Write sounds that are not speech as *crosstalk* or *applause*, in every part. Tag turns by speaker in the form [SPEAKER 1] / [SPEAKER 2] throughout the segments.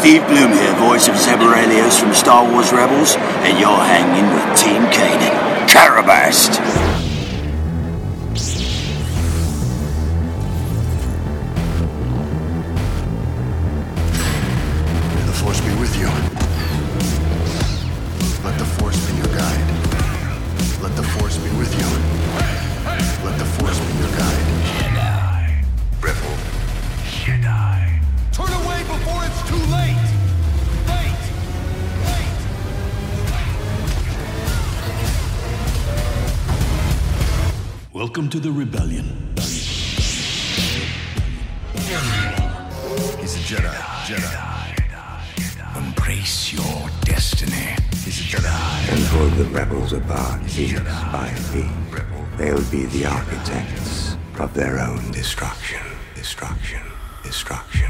[SPEAKER 1] Steve Bloom here, voice of Zeb Orrelios from Star Wars Rebels, and you're hanging with Team Kanan.
[SPEAKER 2] Karabast! To the rebellion.
[SPEAKER 3] He's a Jedi. Jedi.
[SPEAKER 2] Embrace your destiny.
[SPEAKER 3] He's a Jedi.
[SPEAKER 4] and pull the rebels apart piece by piece. They'll be the architects of their own destruction. Destruction. Destruction. Destruction.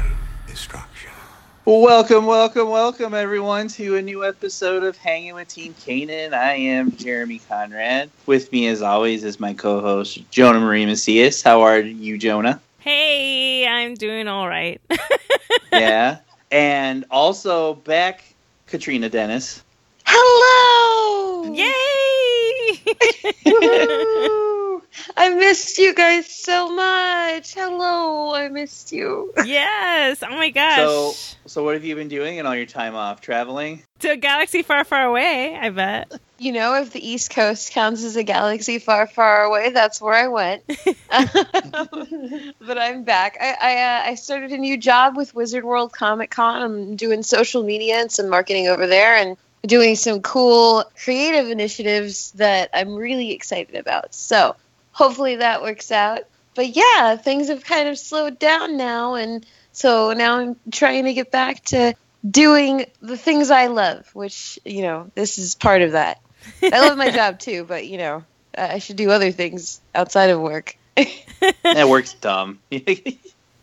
[SPEAKER 5] Welcome, welcome, welcome, everyone, to a new episode of Hanging with Team Kanan. I am Jeremy Conrad. With me, as always, is my co-host Jonah Marie Macias. How are you, Jonah?
[SPEAKER 6] Hey, I'm doing all right. *laughs*
[SPEAKER 5] yeah, and also back, Katrina Dennis.
[SPEAKER 7] Hello!
[SPEAKER 6] Yay! *laughs*
[SPEAKER 7] Woo! I missed you guys so much. Hello, I missed you. *laughs*
[SPEAKER 6] yes. Oh my gosh.
[SPEAKER 5] So, so what have you been doing in all your time off? Traveling?
[SPEAKER 6] to a galaxy far, far away. I bet.
[SPEAKER 7] You know, if the East Coast counts as a galaxy far, far away, that's where I went. *laughs* *laughs* but I'm back. I I, uh, I started a new job with Wizard World Comic Con. I'm doing social media and some marketing over there, and doing some cool creative initiatives that I'm really excited about. So hopefully that works out. But yeah, things have kind of slowed down now, and so now I'm trying to get back to doing the things I love, which you know this is part of that. I love my job *laughs* too, but you know I should do other things outside of work. *laughs*
[SPEAKER 5] that works dumb. *laughs*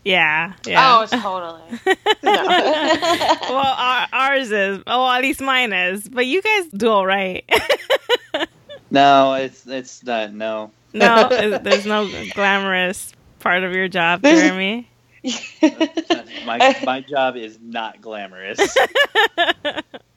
[SPEAKER 6] Yeah. Yeah.
[SPEAKER 7] Oh, totally.
[SPEAKER 6] well, our, ours is. Oh, at least mine is. But you guys do all right.
[SPEAKER 5] no, it's it's not. No.
[SPEAKER 6] No, *laughs* there's no glamorous part of your job, Jeremy. *laughs*
[SPEAKER 5] my my job is not glamorous. *laughs*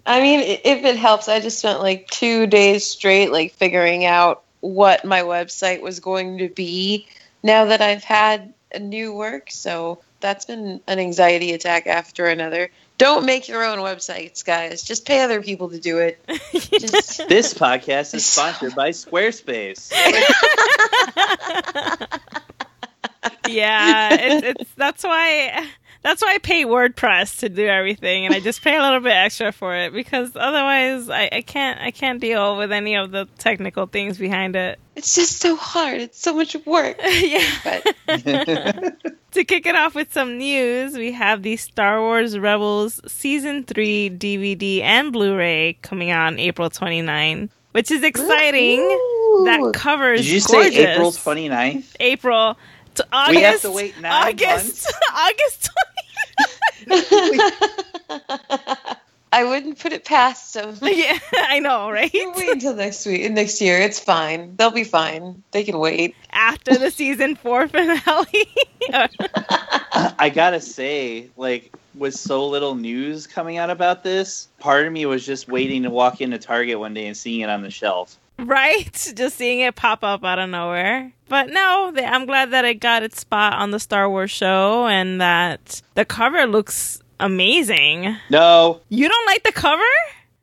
[SPEAKER 7] I mean, if it helps, I just spent like two days straight, like figuring out what my website was going to be now that I've had a new work. So that's been an anxiety attack after another. Don't make your own websites, guys. Just pay other people to do it. Just, *laughs*
[SPEAKER 5] This podcast is sponsored by Squarespace. *laughs*
[SPEAKER 6] yeah, it's, it's that's why that's why I pay WordPress to do everything, and I just pay a little bit extra for it because otherwise I, I can't I can't deal with any of the technical things behind it.
[SPEAKER 7] it's just so hard. It's so much work. *laughs*
[SPEAKER 6] yeah. *laughs* To kick it off with some news, we have the Star Wars Rebels Season 3 DVD and Blu ray coming out on April 29, which is exciting.
[SPEAKER 7] Ooh.
[SPEAKER 6] That covers
[SPEAKER 5] Did you
[SPEAKER 6] gorgeous.
[SPEAKER 5] say April 29th?
[SPEAKER 6] April to August.
[SPEAKER 5] We have to wait nine
[SPEAKER 6] August, *laughs* August 20.
[SPEAKER 7] I wouldn't put it past them. *laughs*
[SPEAKER 6] yeah, I know, right?
[SPEAKER 7] You wait until next week, next year. It's fine. They'll be fine. They can wait.
[SPEAKER 6] After the season four finale. *laughs*
[SPEAKER 5] I gotta say, like, with so little news coming out about this, part of me was just waiting to walk into Target one day and seeing it on the shelf.
[SPEAKER 6] Right? *laughs* Just seeing it pop up out of nowhere. But no, they, I'm glad that it got its spot on the Star Wars show and that the cover looks amazing.
[SPEAKER 5] No,
[SPEAKER 6] You don't like the cover?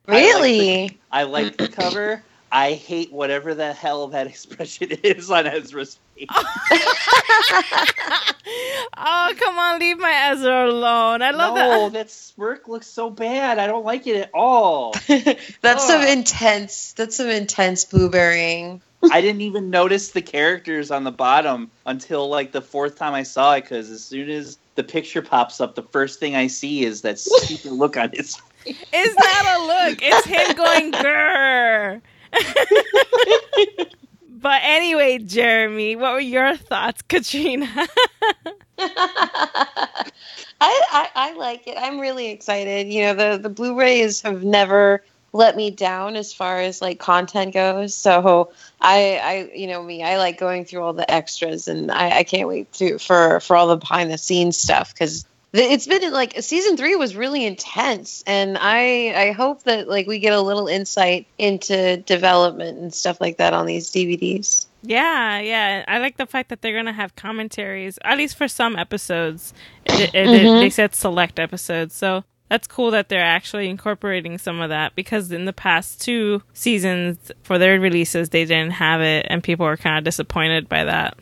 [SPEAKER 7] Really?
[SPEAKER 5] I like the cover. I hate whatever the hell that *laughs* expression is on Ezra's *laughs*
[SPEAKER 6] oh, come on, leave my Ezra alone. I love
[SPEAKER 5] no,
[SPEAKER 6] that.
[SPEAKER 5] that smirk looks so bad. I don't like it at all. *laughs*
[SPEAKER 7] that's some intense. That's some intense blueberrying.
[SPEAKER 5] I didn't even notice the characters on the bottom until like the fourth time I saw it because as soon as the picture pops up, the first thing I see is that *laughs* stupid look on his face.
[SPEAKER 6] It's not a look. It's him going grrr. But anyway, Jeremy, what were your thoughts, *laughs* Katrina? *laughs*
[SPEAKER 7] I, I I like it. I'm really excited. You know, the the Blu-rays have never let me down as far as like content goes. So I I you know me, I like going through all the extras, and I, I can't wait to for for all the behind the scenes stuff because it's been like season three was really intense, and I I hope that like we get a little insight into development and stuff like that on these DVDs.
[SPEAKER 6] Yeah, yeah. I like the fact that they're gonna have commentaries, at least for some episodes. It, it, it-
[SPEAKER 7] Mhm.
[SPEAKER 6] they said select episodes, so that's cool that they're actually incorporating some of that because in the past two seasons for their releases they didn't have it, and people were kind of disappointed by that.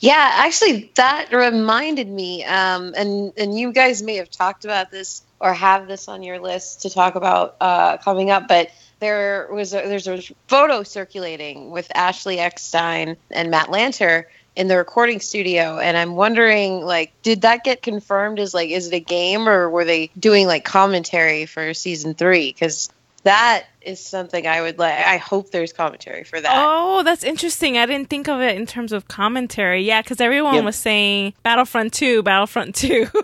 [SPEAKER 7] Yeah, actually, that reminded me, um, and and you guys may have talked about this or have this on your list to talk about uh, coming up, but there was a, there's a photo circulating with Ashley Eckstein and Matt Lanter in the recording studio, and I'm wondering, like, did that get confirmed as like, is it a game or were they doing like commentary for season three? Because that is something I would like. I hope there's commentary for that.
[SPEAKER 6] Oh, that's interesting. I didn't think of it in terms of commentary. Yeah, because everyone
[SPEAKER 5] Yeah.
[SPEAKER 6] was saying Battlefront 2, Battlefront 2. *laughs*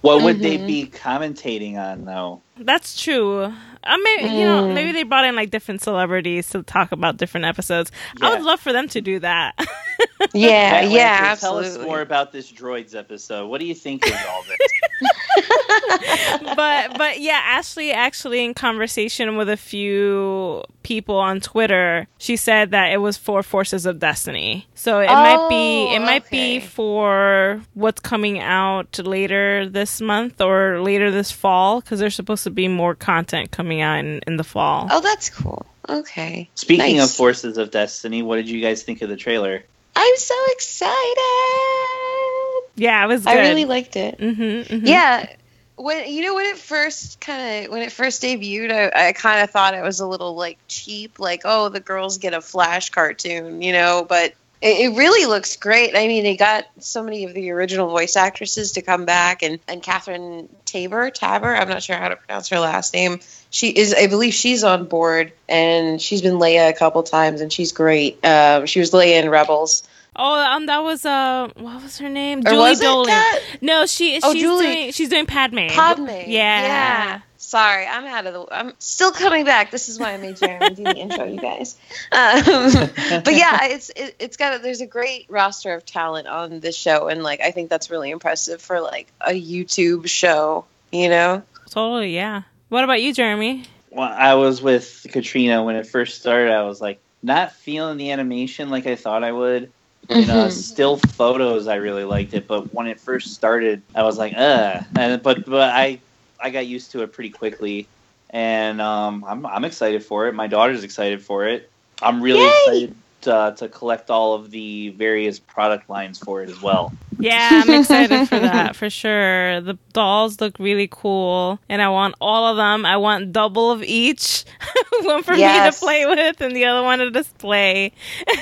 [SPEAKER 5] What would they be commentating on though?
[SPEAKER 6] That's true. I mean, you know,
[SPEAKER 7] Mm.
[SPEAKER 6] maybe they brought in like different celebrities to talk about different episodes. I would love for them to do that. *laughs*
[SPEAKER 7] yeah,
[SPEAKER 5] Matt
[SPEAKER 7] yeah, absolutely.
[SPEAKER 5] Tell us more about this droids episode. What do you think of all this? *laughs*
[SPEAKER 6] but but yeah, Ashley actually in conversation with a few people on Twitter, she said that it was for Forces of Destiny. So it might be it
[SPEAKER 7] Oh,
[SPEAKER 6] might be for what's coming out later this month or later this fall because there's supposed to be more content coming out in, in the fall.
[SPEAKER 7] Oh, that's cool. Okay.
[SPEAKER 5] Speaking
[SPEAKER 7] Nice.
[SPEAKER 5] of Forces of Destiny, what did you guys think of the trailer?
[SPEAKER 7] I'm so excited.
[SPEAKER 6] Yeah, it was good.
[SPEAKER 7] I really liked it.
[SPEAKER 6] Mm-hmm, mm-hmm,
[SPEAKER 7] Yeah. When you know when it first kind of when it first debuted, I, I kind of thought it was a little like cheap, like oh the girls get a flash cartoon, you know. But it, it really looks great. I mean, they got so many of the original voice actresses to come back, and and Catherine Taber, Taber, I'm not sure how to pronounce her last name. She is, I believe, she's on board, and she's been Leia a couple times, and she's great. Um, she was Leia in Rebels.
[SPEAKER 6] Oh, um, that was uh, what was her name?
[SPEAKER 7] Or
[SPEAKER 6] Julie Dolan. No, she
[SPEAKER 7] Oh,
[SPEAKER 6] she's
[SPEAKER 7] Julie.
[SPEAKER 6] doing she's doing Padme.
[SPEAKER 7] Padme.
[SPEAKER 6] Yeah.
[SPEAKER 7] Yeah. Sorry, I'm out of the. I'm still coming back. This is why I made Jeremy do the intro, you guys. Um, *laughs* but yeah, it's it, it's got a, there's a great roster of talent on this show, and like I think that's really impressive for like a YouTube show. You know?
[SPEAKER 6] Totally, yeah. What about you, Jeremy?
[SPEAKER 5] Well, I was with Katrina when it first started. I was like not feeling the animation like I thought I would. You know,
[SPEAKER 7] Mhm.
[SPEAKER 5] still photos, I really liked it, but when it first started, I was like, uh. And but but I I got used to it pretty quickly, and um, I'm I'm excited for it. My daughter's excited for it. I'm really
[SPEAKER 7] Yay!
[SPEAKER 5] excited uh, to collect all of the various product lines for it as well.
[SPEAKER 6] Yeah, I'm excited for that for sure. The dolls look really cool, and I want all of them. I want double of each, *laughs* one for me to play with, and the other one to display. *laughs*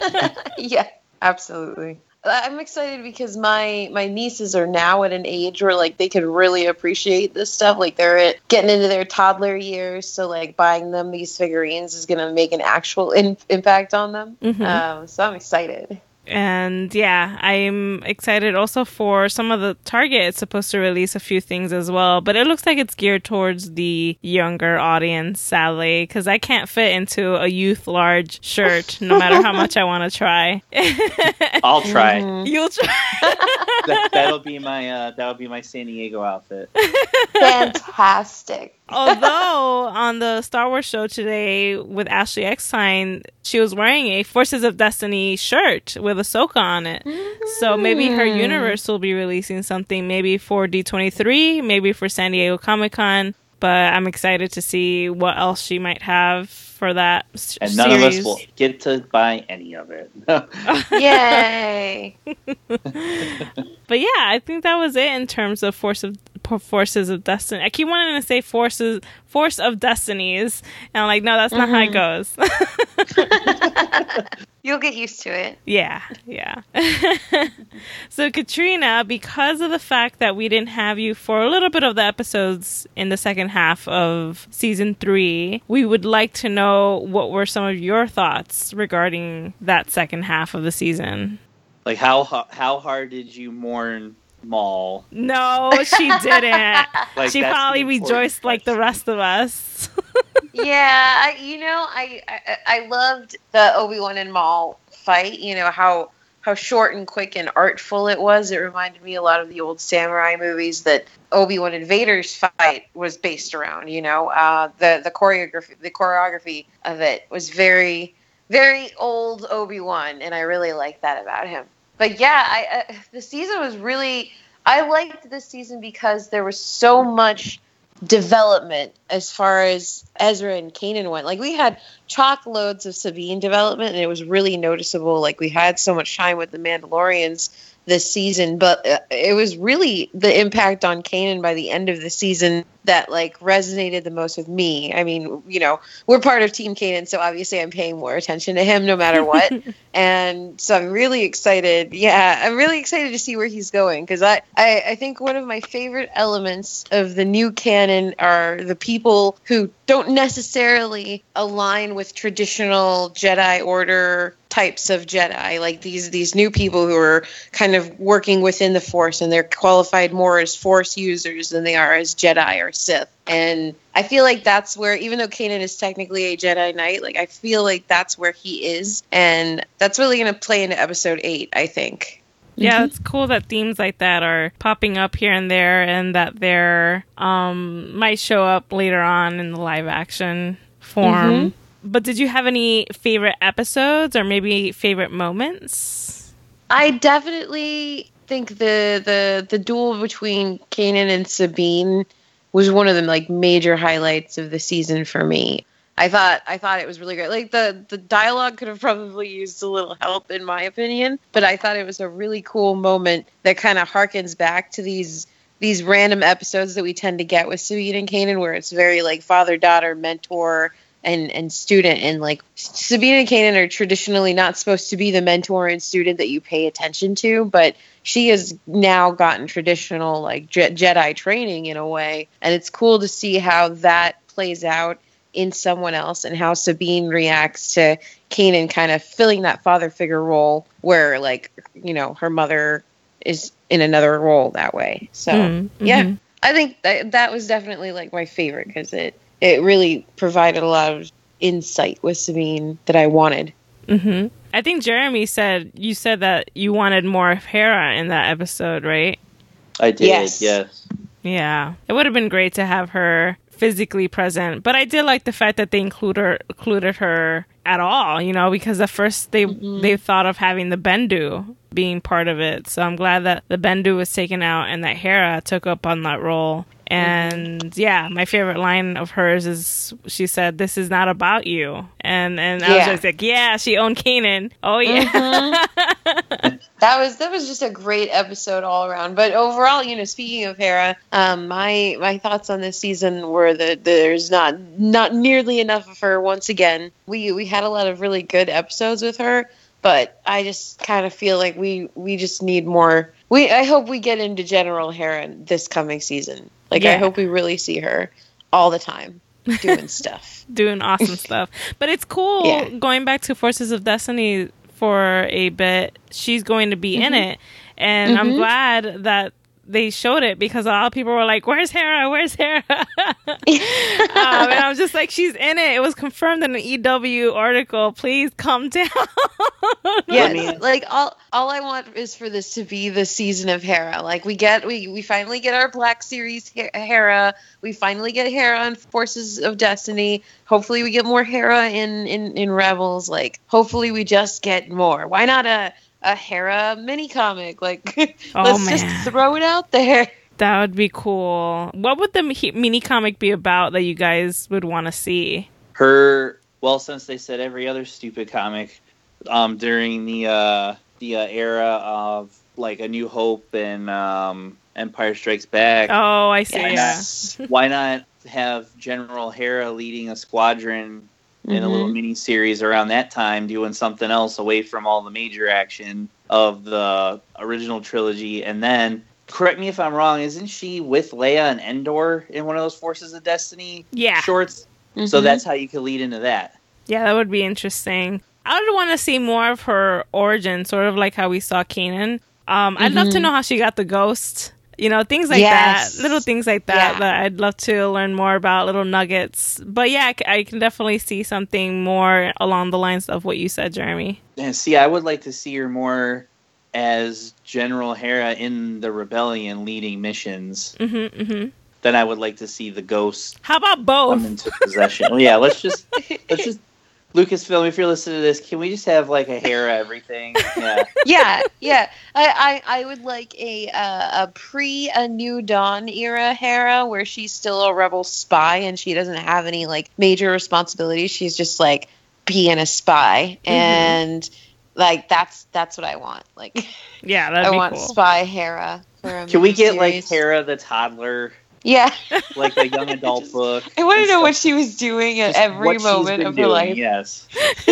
[SPEAKER 6] *laughs*
[SPEAKER 7] yeah, absolutely. I'm excited because my my nieces are now at an age where like they can really appreciate this stuff. Like they're at, getting into their toddler years, so like buying them these figurines is gonna make an actual in, impact on them.
[SPEAKER 6] Mhm.
[SPEAKER 7] Um, so I'm excited.
[SPEAKER 6] And yeah, I'm excited also for some of the Target. It's supposed to release a few things as well, but it looks like it's geared towards the younger audience, sadly, because I can't fit into a youth large shirt no matter how much I want to try. *laughs*
[SPEAKER 5] I'll try.
[SPEAKER 7] Mhm.
[SPEAKER 6] You'll try.
[SPEAKER 5] that, that'll be my uh, that'll be my San Diego outfit. *laughs*
[SPEAKER 7] Fantastic.
[SPEAKER 6] Although on the Star Wars show today with Ashley Eckstein, she was wearing a Forces of Destiny shirt with Ahsoka on it. So maybe her
[SPEAKER 7] Mm.
[SPEAKER 6] universe will be releasing something, maybe for D23, maybe for San Diego Comic Con. But I'm excited to see what else she might have for that s-
[SPEAKER 5] And none
[SPEAKER 6] series.
[SPEAKER 5] of us will get to buy any of it. *laughs*
[SPEAKER 7] Yay! *laughs*
[SPEAKER 6] But yeah, I think that was it in terms of force of p- forces of destiny. I keep wanting to say forces, force of destinies, and I'm like, no, that's not how it mm-hmm. goes. *laughs* *laughs*
[SPEAKER 7] You'll get used to it.
[SPEAKER 6] yeah, yeah. *laughs* so Katrina, because of the fact that we didn't have you for a little bit of the episodes in the second half of season three, we would like to know what were some of your thoughts regarding that second half of the season.
[SPEAKER 5] like how how hard did you mourn Maul?
[SPEAKER 6] No, she didn't. *laughs*
[SPEAKER 5] Like
[SPEAKER 6] she
[SPEAKER 5] that's
[SPEAKER 6] probably
[SPEAKER 5] important
[SPEAKER 6] rejoiced like the rest of us. *laughs*
[SPEAKER 7] yeah, I, you know, I, I I loved the Obi Wan and Maul fight. You know how how short and quick and artful it was. It reminded me a lot of the old samurai movies that Obi Wan and Vader's fight was based around. You know, uh, the the choreography the choreography of it was very very old Obi Wan, and I really like that about him. But yeah, I, uh, the season was really. I liked this season because there was so much development as far as Ezra and Kanan went. Like we had chock loads of Sabine development, and it was really noticeable. Like we had so much time with the Mandalorians this season, but uh, it was really the impact on Kanan by the end of the season that like resonated the most with me. I mean, you know, we're part of Team Kanan, so obviously I'm paying more attention to him no matter what. *laughs* and so I'm really excited. Yeah, I'm really excited to see where he's going because I, I I think one of my favorite elements of the new canon are the people who don't necessarily align with traditional Jedi Order types of Jedi, like these these new people who are kind of working within the Force and they're qualified more as Force users than they are as Jedi or Sith. And I feel like that's where, even though Kanan is technically a Jedi Knight, like I feel like that's where he is, and that's really going to play into Episode Eight. I think.
[SPEAKER 6] Yeah, it's cool that themes like that are popping up here and there, and that they're um might show up later on in the live action form. But did you have any favorite episodes or maybe favorite moments?
[SPEAKER 7] I definitely think the the the duel between Kanan and Sabine was one of the like major highlights of the season for me. I thought I thought it was really great. Like the the dialogue could have probably used a little help in my opinion, but I thought it was a really cool moment that kind of harkens back to these these random episodes that we tend to get with Sabine and Kanan where it's very like father daughter mentor and and student and like Sabine and Kanan are traditionally not supposed to be the mentor and student that you pay attention to, but she has now gotten traditional like Je- Jedi training in a way, and it's cool to see how that plays out in someone else and how Sabine reacts to Kanan kind of filling that father figure role where like you know her mother is in another role that way. So
[SPEAKER 6] Mm,
[SPEAKER 7] yeah,
[SPEAKER 6] mhm.
[SPEAKER 7] I think that, that was definitely like my favorite because it it really provided a lot of insight with Sabine that I wanted.
[SPEAKER 6] hmm I think Jeremy said you said that you wanted more of Hera in that episode, right?
[SPEAKER 5] I did,
[SPEAKER 7] Yes.
[SPEAKER 5] yes.
[SPEAKER 6] Yeah, it would have been great to have her physically present, but I did like the fact that they include her, included her at all. You know, because at first they they thought of having the Bendu being part of it, so I'm glad that the Bendu was taken out and that Hera took up on that role. And yeah, my favorite line of hers is she said, "This is not about you," and and I was just like, "Yeah, she owned Kanan." Oh yeah, *laughs*
[SPEAKER 7] That was that was just a great episode all around. But overall, you know, speaking of Hera, um, my my thoughts on this season were that there's not not nearly enough of her. Once again, we we had a lot of really good episodes with her, but I just kind of feel like we we just need more. We I hope we get into General Hera this coming season. Like I hope we really see her all the time doing *laughs* stuff.
[SPEAKER 6] doing awesome *laughs* stuff. But it's cool
[SPEAKER 7] Yeah.
[SPEAKER 6] going back to Forces of Destiny for a bit. She's going to be in
[SPEAKER 7] Mm-hmm.
[SPEAKER 6] it, and I'm glad that they showed it because a lot of people were like, "Where's Hera? Where's Hera?" *laughs* um, and I was just like, "She's in it. It was confirmed in an EW article. Please come *laughs* down."
[SPEAKER 7] Yeah, like all all I want is for this to be the season of Hera. Like we get we we finally get our Black Series Hera. We finally get Hera on Forces of Destiny. Hopefully we get more Hera in in in Rebels. Like hopefully we just get more. Why not a a Hera mini comic? Like *laughs*
[SPEAKER 6] Oh,
[SPEAKER 7] let's
[SPEAKER 6] man.
[SPEAKER 7] just throw it out there.
[SPEAKER 6] that would be cool. What would the mini comic be about that you guys would want to see?
[SPEAKER 5] Her, well, since they said every other stupid comic um, during the uh, the uh, era of like A New Hope and um, Empire Strikes Back,
[SPEAKER 6] Oh, I see.
[SPEAKER 7] Yes. *laughs*
[SPEAKER 5] why not have General Hera leading a squadron in a little mini series around that time, doing something else away from all the major action of the original trilogy, and then correct me if I'm wrong, isn't she with Leia and Endor in one of those Forces of Destiny
[SPEAKER 6] Yeah.
[SPEAKER 5] shorts? So
[SPEAKER 7] Mhm.
[SPEAKER 5] that's how you could lead into that.
[SPEAKER 6] Yeah, that would be interesting. I would want to see more of her origin, sort of like how we saw Kanan. Um, I'd love to know how she got the ghost. You know, things like
[SPEAKER 7] Yes.
[SPEAKER 6] that, little things like that.
[SPEAKER 7] Yeah.
[SPEAKER 6] That I'd love to learn more about, little nuggets. But yeah, I can definitely see something more along the lines of what you said, Jeremy.
[SPEAKER 5] And see, I would like to see her more as General Hera in the rebellion leading missions,
[SPEAKER 6] hmm hmm
[SPEAKER 5] then I would like to see the ghost
[SPEAKER 6] How about
[SPEAKER 5] come
[SPEAKER 6] both?
[SPEAKER 5] into possession. Well, yeah, let's just *laughs* let's just Lucasfilm. If you're listening to this, can we just have like a Hera everything? Yeah. *laughs*
[SPEAKER 7] yeah, yeah. I, I, I would like a uh, a pre a New Dawn era Hera where she's still a rebel spy and she doesn't have any like major responsibilities. She's just like being a spy and like that's that's what I want. Like
[SPEAKER 6] Yeah, that'd
[SPEAKER 7] I
[SPEAKER 6] be
[SPEAKER 7] want
[SPEAKER 6] cool.
[SPEAKER 7] spy Hera. For a
[SPEAKER 5] Can we get like. Hera the toddler,
[SPEAKER 7] Yeah, *laughs*
[SPEAKER 5] like a young *laughs* adult book?
[SPEAKER 7] I want to
[SPEAKER 5] and
[SPEAKER 7] know what she was doing at
[SPEAKER 5] Just
[SPEAKER 7] every moment
[SPEAKER 5] been
[SPEAKER 7] of her life.
[SPEAKER 5] Yes. *laughs*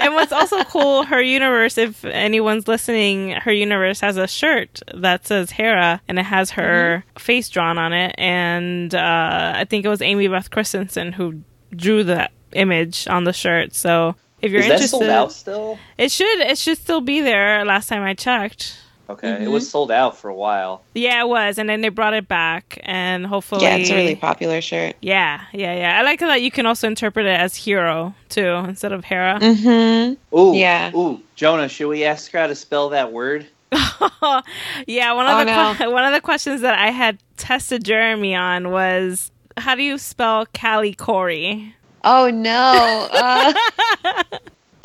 [SPEAKER 6] and what's also cool, her universe, if anyone's listening, her universe has a shirt that says Hera and it has her
[SPEAKER 7] Mm-hmm.
[SPEAKER 6] face drawn on it. And uh, I think it was Amy Beth Christenson who drew that image on the shirt. So if you're
[SPEAKER 5] Is that
[SPEAKER 6] interested,
[SPEAKER 5] sold out still?
[SPEAKER 6] it should it should still be there. Last time I checked.
[SPEAKER 5] Okay,
[SPEAKER 7] Mm-hmm.
[SPEAKER 5] it was sold out for a while.
[SPEAKER 6] Yeah, it was, and then they brought it back, and hopefully,
[SPEAKER 7] Yeah, it's a really popular shirt.
[SPEAKER 6] yeah, yeah, yeah. I like that you can also interpret it as hero too instead of Hera.
[SPEAKER 7] Mm-hmm.
[SPEAKER 5] Ooh,
[SPEAKER 7] Yeah.
[SPEAKER 5] Ooh, Jonah, should we ask her how to spell that word? *laughs*
[SPEAKER 6] yeah, one of
[SPEAKER 7] Oh,
[SPEAKER 6] the
[SPEAKER 7] no.
[SPEAKER 6] que- *laughs* one of the questions that I had tested Jeremy on was how do you spell kalikori?
[SPEAKER 7] Oh no. Uh,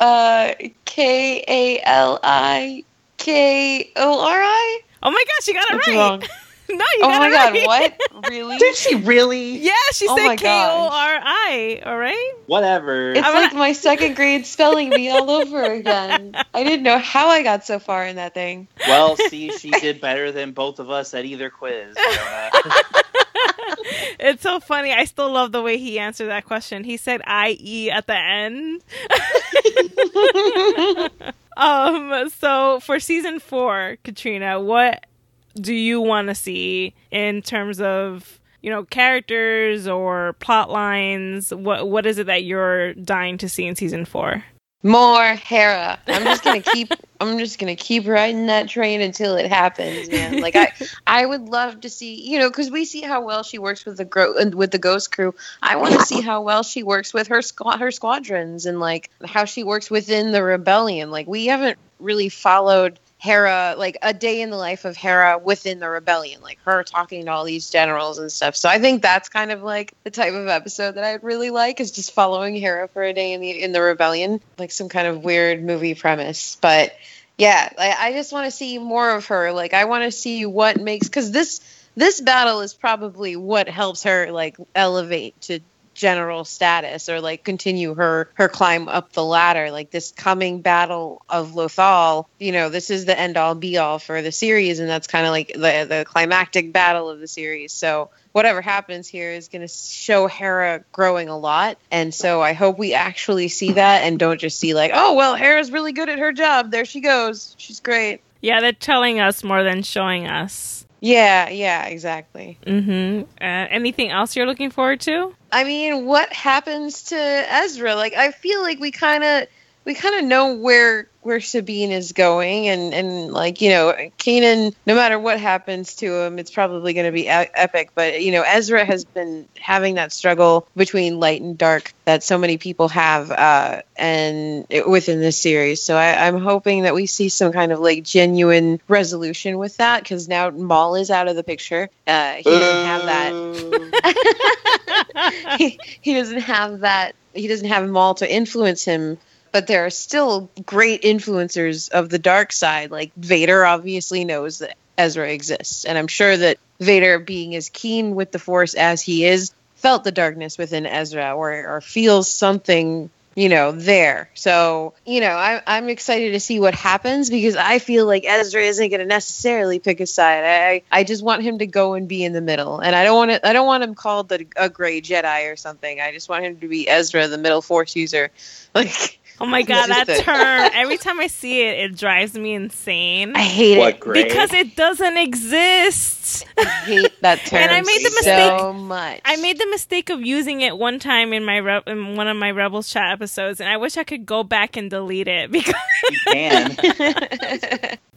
[SPEAKER 7] *laughs* uh, K A L I K O R I.
[SPEAKER 6] Oh my gosh, you got it
[SPEAKER 7] That's
[SPEAKER 6] right.
[SPEAKER 7] wrong. *laughs*
[SPEAKER 6] no, you
[SPEAKER 7] Oh
[SPEAKER 6] got
[SPEAKER 7] my
[SPEAKER 6] it
[SPEAKER 7] god,
[SPEAKER 6] right.
[SPEAKER 7] what? *laughs* Really?
[SPEAKER 5] Did she really?
[SPEAKER 6] Yeah, she
[SPEAKER 7] Oh
[SPEAKER 6] said K O R I. All right.
[SPEAKER 5] Whatever.
[SPEAKER 7] It's
[SPEAKER 6] I'm
[SPEAKER 7] like
[SPEAKER 6] gonna-
[SPEAKER 7] my second grade spelling bee all over again. I didn't know how I got so far in that thing.
[SPEAKER 5] well, *laughs* see, she did better than both of us at either quiz.
[SPEAKER 6] It's so funny. I still love the way he answered that question. He said I E at the end. Um so for season 4, Katrina, what do you want to see in terms of you know characters or plot lines? What what is it that you're dying to see in season 4
[SPEAKER 7] More Hera. I'm just gonna keep. *laughs* I'm just gonna keep riding that train until it happens, man. Like I, I would love to see, you know, because we see how well she works with the gro- with the Ghost Crew. I want to see how well she works with her squad, her squadrons, and like how she works within the rebellion. Like we haven't really followed Hera, like a day in the life of Hera within the rebellion, like her talking to all these generals and stuff. So I think that's kind of like the type of episode that I'd really like is just following Hera for a day in the in the rebellion, like some kind of weird movie premise. But yeah, I, I just want to see more of her. Like I want to see what makes because this this battle is probably what helps her like elevate to general status or like continue her her climb up the ladder. Like this coming battle of lothal you know this is the end all be all for the series and that's kind of like the the climactic battle of the series. So whatever happens here is going to show hera growing a lot and so i hope we actually see that and don't just see like oh well hera's really good at her job. There she goes. She's great.
[SPEAKER 6] Yeah they're telling us more than showing us
[SPEAKER 7] yeah yeah exactly.
[SPEAKER 6] Mm-hmm. Uh, anything else you're looking forward to?
[SPEAKER 7] I mean, what happens to Ezra? Like, I feel like we kind of we kind of know where where Sabine is going, and and like you know, Kanan. No matter what happens to him, it's probably going to be epic. But you know, Ezra has been having that struggle between light and dark that so many people have, uh, and it, within this series. So I, I'm hoping that we see some kind of like genuine resolution with that, because now Maul is out of the picture. Uh, he doesn't have that *laughs* he, he doesn't have that he doesn't have Maul to influence him but there are still great influencers of the dark side. Like Vader obviously knows that Ezra exists and I'm sure that Vader being as keen with the force as he is felt the darkness within Ezra or, or feels something you know there. So you know I, i'm excited to see what happens because i feel like ezra isn't going to necessarily pick a side. I, I just want him to go and be in the middle. And i don't want to i don't want him called the, a gray jedi or something. I just want him to be ezra the middle force user. *laughs* Like
[SPEAKER 6] oh my god that term *laughs* every time i see it it drives me insane
[SPEAKER 7] i hate
[SPEAKER 5] What
[SPEAKER 7] it
[SPEAKER 5] grade?
[SPEAKER 6] because it doesn't exist
[SPEAKER 7] i hate that term *laughs*
[SPEAKER 6] And I made the mistake.
[SPEAKER 7] so much
[SPEAKER 6] I made the mistake of using it one time in my Re- in one of my Rebels chat episodes, and I wish I could go back and delete it *laughs* because.
[SPEAKER 5] you can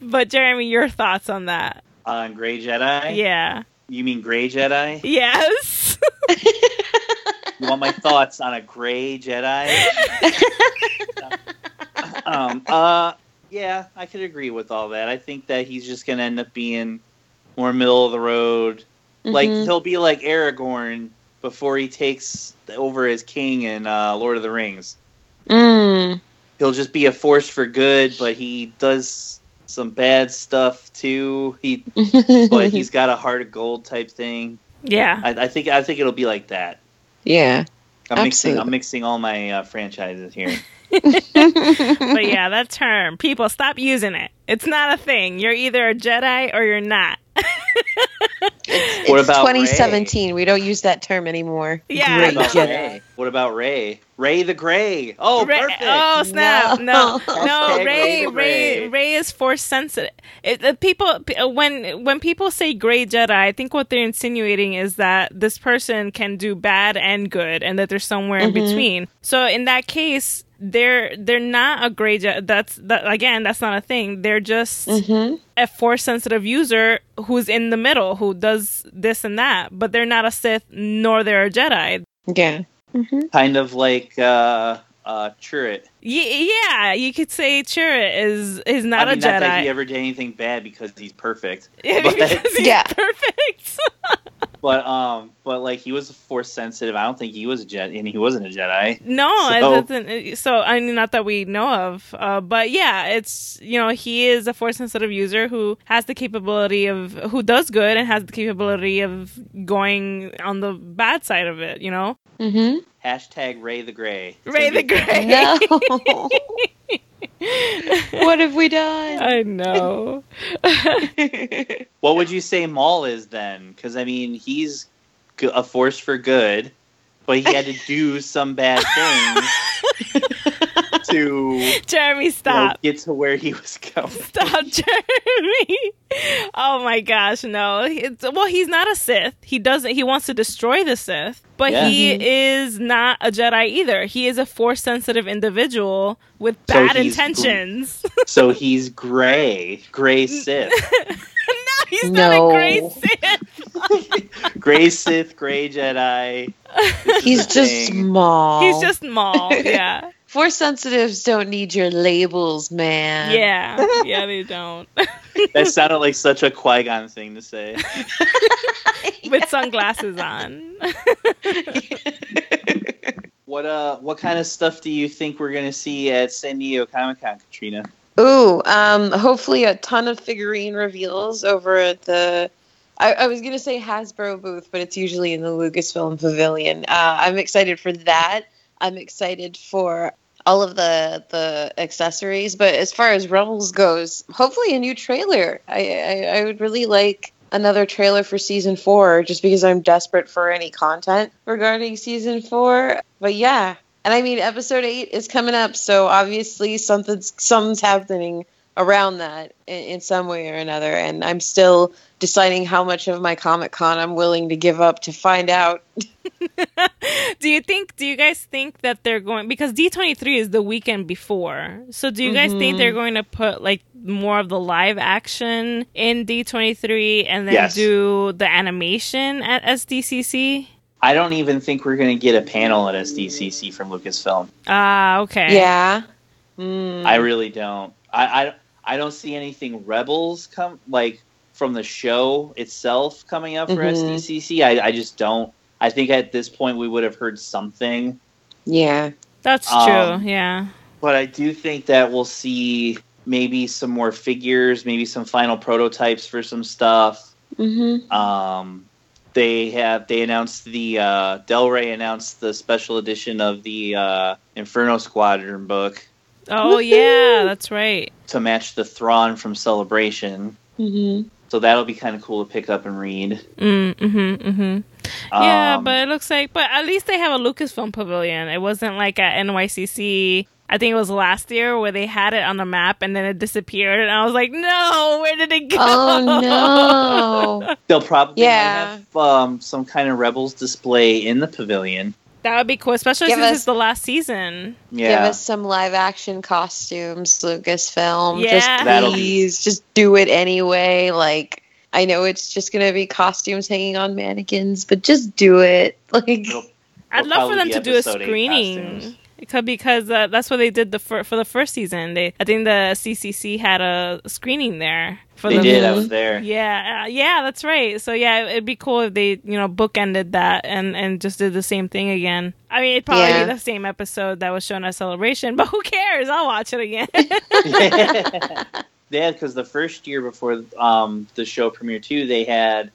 [SPEAKER 6] but Jeremy, your thoughts on that?
[SPEAKER 5] on Gray Jedi.
[SPEAKER 6] Yeah.
[SPEAKER 5] You mean Gray Jedi?
[SPEAKER 6] Yes.
[SPEAKER 5] You want my thoughts on a Gray Jedi? *laughs* um. Uh. Yeah, I could agree with all that. I think that he's just gonna end up being more middle of the road. Like
[SPEAKER 7] Mhm.
[SPEAKER 5] he'll be like Aragorn before he takes over as king in uh, Lord of the Rings.
[SPEAKER 7] Mm.
[SPEAKER 5] He'll just be a force for good, but he does some bad stuff too. He *laughs* but he's got a heart of gold type thing.
[SPEAKER 6] Yeah.
[SPEAKER 5] I, I think I think it'll be like that.
[SPEAKER 7] Yeah.
[SPEAKER 5] I'm mixing I'm mixing all my uh, franchises here. *laughs*
[SPEAKER 6] but yeah, that term, people stop using it. It's not a thing. You're either a Jedi or you're not. *laughs*
[SPEAKER 7] It's,
[SPEAKER 5] What
[SPEAKER 7] it's
[SPEAKER 5] about
[SPEAKER 7] 2017. We don't use that term anymore.
[SPEAKER 6] Yeah,
[SPEAKER 5] What about Rey? What about Rey? Rey the Gray. Oh,
[SPEAKER 6] Rey-
[SPEAKER 5] perfect.
[SPEAKER 6] Oh snap! No,
[SPEAKER 7] No. *laughs*
[SPEAKER 6] no,
[SPEAKER 5] Rey, Rey
[SPEAKER 6] Rey,
[SPEAKER 5] Rey.
[SPEAKER 6] Rey is force sensitive. It, uh, people when when people say gray Jedi, I think what they're insinuating is that this person can do bad and good, and that there's somewhere in between. So in that case, they're they're not a gray Jedi. That's that again. That's not a thing. They're just a force sensitive user who's in the middle, who does this and that, but they're not a Sith nor they're a Jedi.
[SPEAKER 7] Yeah.
[SPEAKER 5] kind of like uh, uh, Chirrut.
[SPEAKER 6] Y- yeah, you could say Chirrut is is not
[SPEAKER 5] I mean,
[SPEAKER 6] a Jedi.
[SPEAKER 5] not that he ever did anything bad because he's perfect. *laughs*
[SPEAKER 6] Yeah,
[SPEAKER 5] but,
[SPEAKER 6] because he's
[SPEAKER 7] Yeah.
[SPEAKER 6] perfect. *laughs*
[SPEAKER 5] but um, but like he was a force sensitive. I don't think he was a Jedi, and he wasn't a Jedi.
[SPEAKER 6] no,
[SPEAKER 5] So-
[SPEAKER 6] doesn't. So I mean, not that we know of, uh, but yeah, it's you know he is a force sensitive user who has the capability of who does good and has the capability of going on the bad side of it. You know,
[SPEAKER 7] Mm-hmm.
[SPEAKER 5] Hashtag Rey the Gray. It's Rey
[SPEAKER 6] the Gray.
[SPEAKER 7] No. *laughs* *laughs* *laughs* what have we done?
[SPEAKER 6] I know. *laughs*
[SPEAKER 5] What would you say Maul is then? Because I mean, he's a force for good, but he had to do some bad things *laughs* to *laughs*
[SPEAKER 6] Jeremy,
[SPEAKER 5] you know,
[SPEAKER 6] stop.
[SPEAKER 5] get to where he was going. *laughs*
[SPEAKER 6] Stop, Jeremy. Oh my gosh, no. It's, well, he's not a Sith. He doesn't. He wants to destroy the Sith, but
[SPEAKER 5] Yeah.
[SPEAKER 6] he mm-hmm. is not a Jedi either. He is a force-sensitive individual with bad
[SPEAKER 5] he's
[SPEAKER 6] intentions. *laughs*
[SPEAKER 5] So he's gray, gray Sith,
[SPEAKER 6] no, he's not a
[SPEAKER 7] No.
[SPEAKER 6] great Sith.
[SPEAKER 5] gray Sith, gray Jedi.
[SPEAKER 7] He's just
[SPEAKER 5] thing.
[SPEAKER 7] small.
[SPEAKER 6] He's just Maul. Yeah,
[SPEAKER 7] Force sensitives don't need your labels, man.
[SPEAKER 6] yeah, *laughs* yeah. They don't.
[SPEAKER 5] That sounded like such a Qui Gon thing to say. *laughs*
[SPEAKER 6] with sunglasses on. *laughs*
[SPEAKER 5] What uh, what kind of stuff do you think we're gonna see at San Diego Comic Con, Katrina?
[SPEAKER 7] Ooh, um, hopefully a ton of figurine reveals over at the. I, I was gonna say Hasbro booth, but it's usually in the Lucasfilm Pavilion. Uh, I'm excited for that. I'm excited for all of the the accessories, but as far as Rebels goes, hopefully a new trailer. I, I I would really like another trailer for season four, just because I'm desperate for any content regarding season four. But yeah, and I mean, episode eight is coming up, so obviously something's something's happening around that in, in some way or another. And I'm still deciding how much of my Comic Con I'm willing to give up to find out. *laughs* *laughs*
[SPEAKER 6] do you think do you guys think that they're going because D23 is the weekend before. So do you guys think they're going to put like more of the live action in D23 and then
[SPEAKER 5] Yes.
[SPEAKER 6] do the animation at SDCC?
[SPEAKER 5] I don't even think we're gonna get a panel at SDCC from Lucasfilm.
[SPEAKER 6] Ah, okay.
[SPEAKER 7] Yeah. Mm.
[SPEAKER 5] I really don't. I, I I don't see anything Rebels come like from the show itself coming up for
[SPEAKER 7] Mhm.
[SPEAKER 5] SDCC. I, I just don't. I think at this point we would have heard something,
[SPEAKER 7] Yeah.
[SPEAKER 6] That's
[SPEAKER 5] Um,
[SPEAKER 6] true. Yeah.
[SPEAKER 5] but I do think that we'll see maybe some more figures, maybe some final prototypes for some stuff.
[SPEAKER 7] Mm-hmm.
[SPEAKER 5] Um, they have they announced the uh, Del Rey announced the special edition of the uh, Inferno Squadron book
[SPEAKER 6] Oh yeah, that's right.
[SPEAKER 5] to match the Thrawn from Celebration.
[SPEAKER 7] Mm-hmm.
[SPEAKER 5] So that'll be kind of cool to pick up and read.
[SPEAKER 6] Mm, mm-hmm, mm-hmm. yeah,
[SPEAKER 5] Um,
[SPEAKER 6] but it looks like, but at least they have a Lucasfilm pavilion. It wasn't like at NYCC. I think it was last year where they had it on the map and then it disappeared, and I was like, no, where did it go?
[SPEAKER 7] Oh no. *laughs*
[SPEAKER 5] they'll probably
[SPEAKER 7] Yeah.
[SPEAKER 5] have um, some kind of Rebels display in the pavilion.
[SPEAKER 6] That would be cool, especially
[SPEAKER 7] Give
[SPEAKER 6] since
[SPEAKER 7] us-
[SPEAKER 6] it's the last season.
[SPEAKER 7] Give us some live action costumes, Lucasfilm.
[SPEAKER 6] Yeah.
[SPEAKER 7] Just
[SPEAKER 5] That'll be-
[SPEAKER 7] please, just do it anyway. Like I know it's just gonna be costumes hanging on mannequins, but just do it. *laughs* Like
[SPEAKER 5] It'll-
[SPEAKER 6] I'd love for them to do a screening.
[SPEAKER 5] costumes.
[SPEAKER 6] Because because uh, that's what they did the fir- for the first season. They I think the CCC had a screening there for
[SPEAKER 5] They
[SPEAKER 6] the
[SPEAKER 5] did. I was there.
[SPEAKER 6] Yeah, uh, yeah, that's right. So yeah, it'd be cool if they, you know, bookended that and and just did the same thing again. I mean, it'd probably
[SPEAKER 7] Yeah.
[SPEAKER 6] be the same episode that was shown at Celebration, *laughs* but who cares? I'll watch it again. *laughs* *laughs*
[SPEAKER 5] had because the first year before um, the show premiere too, they had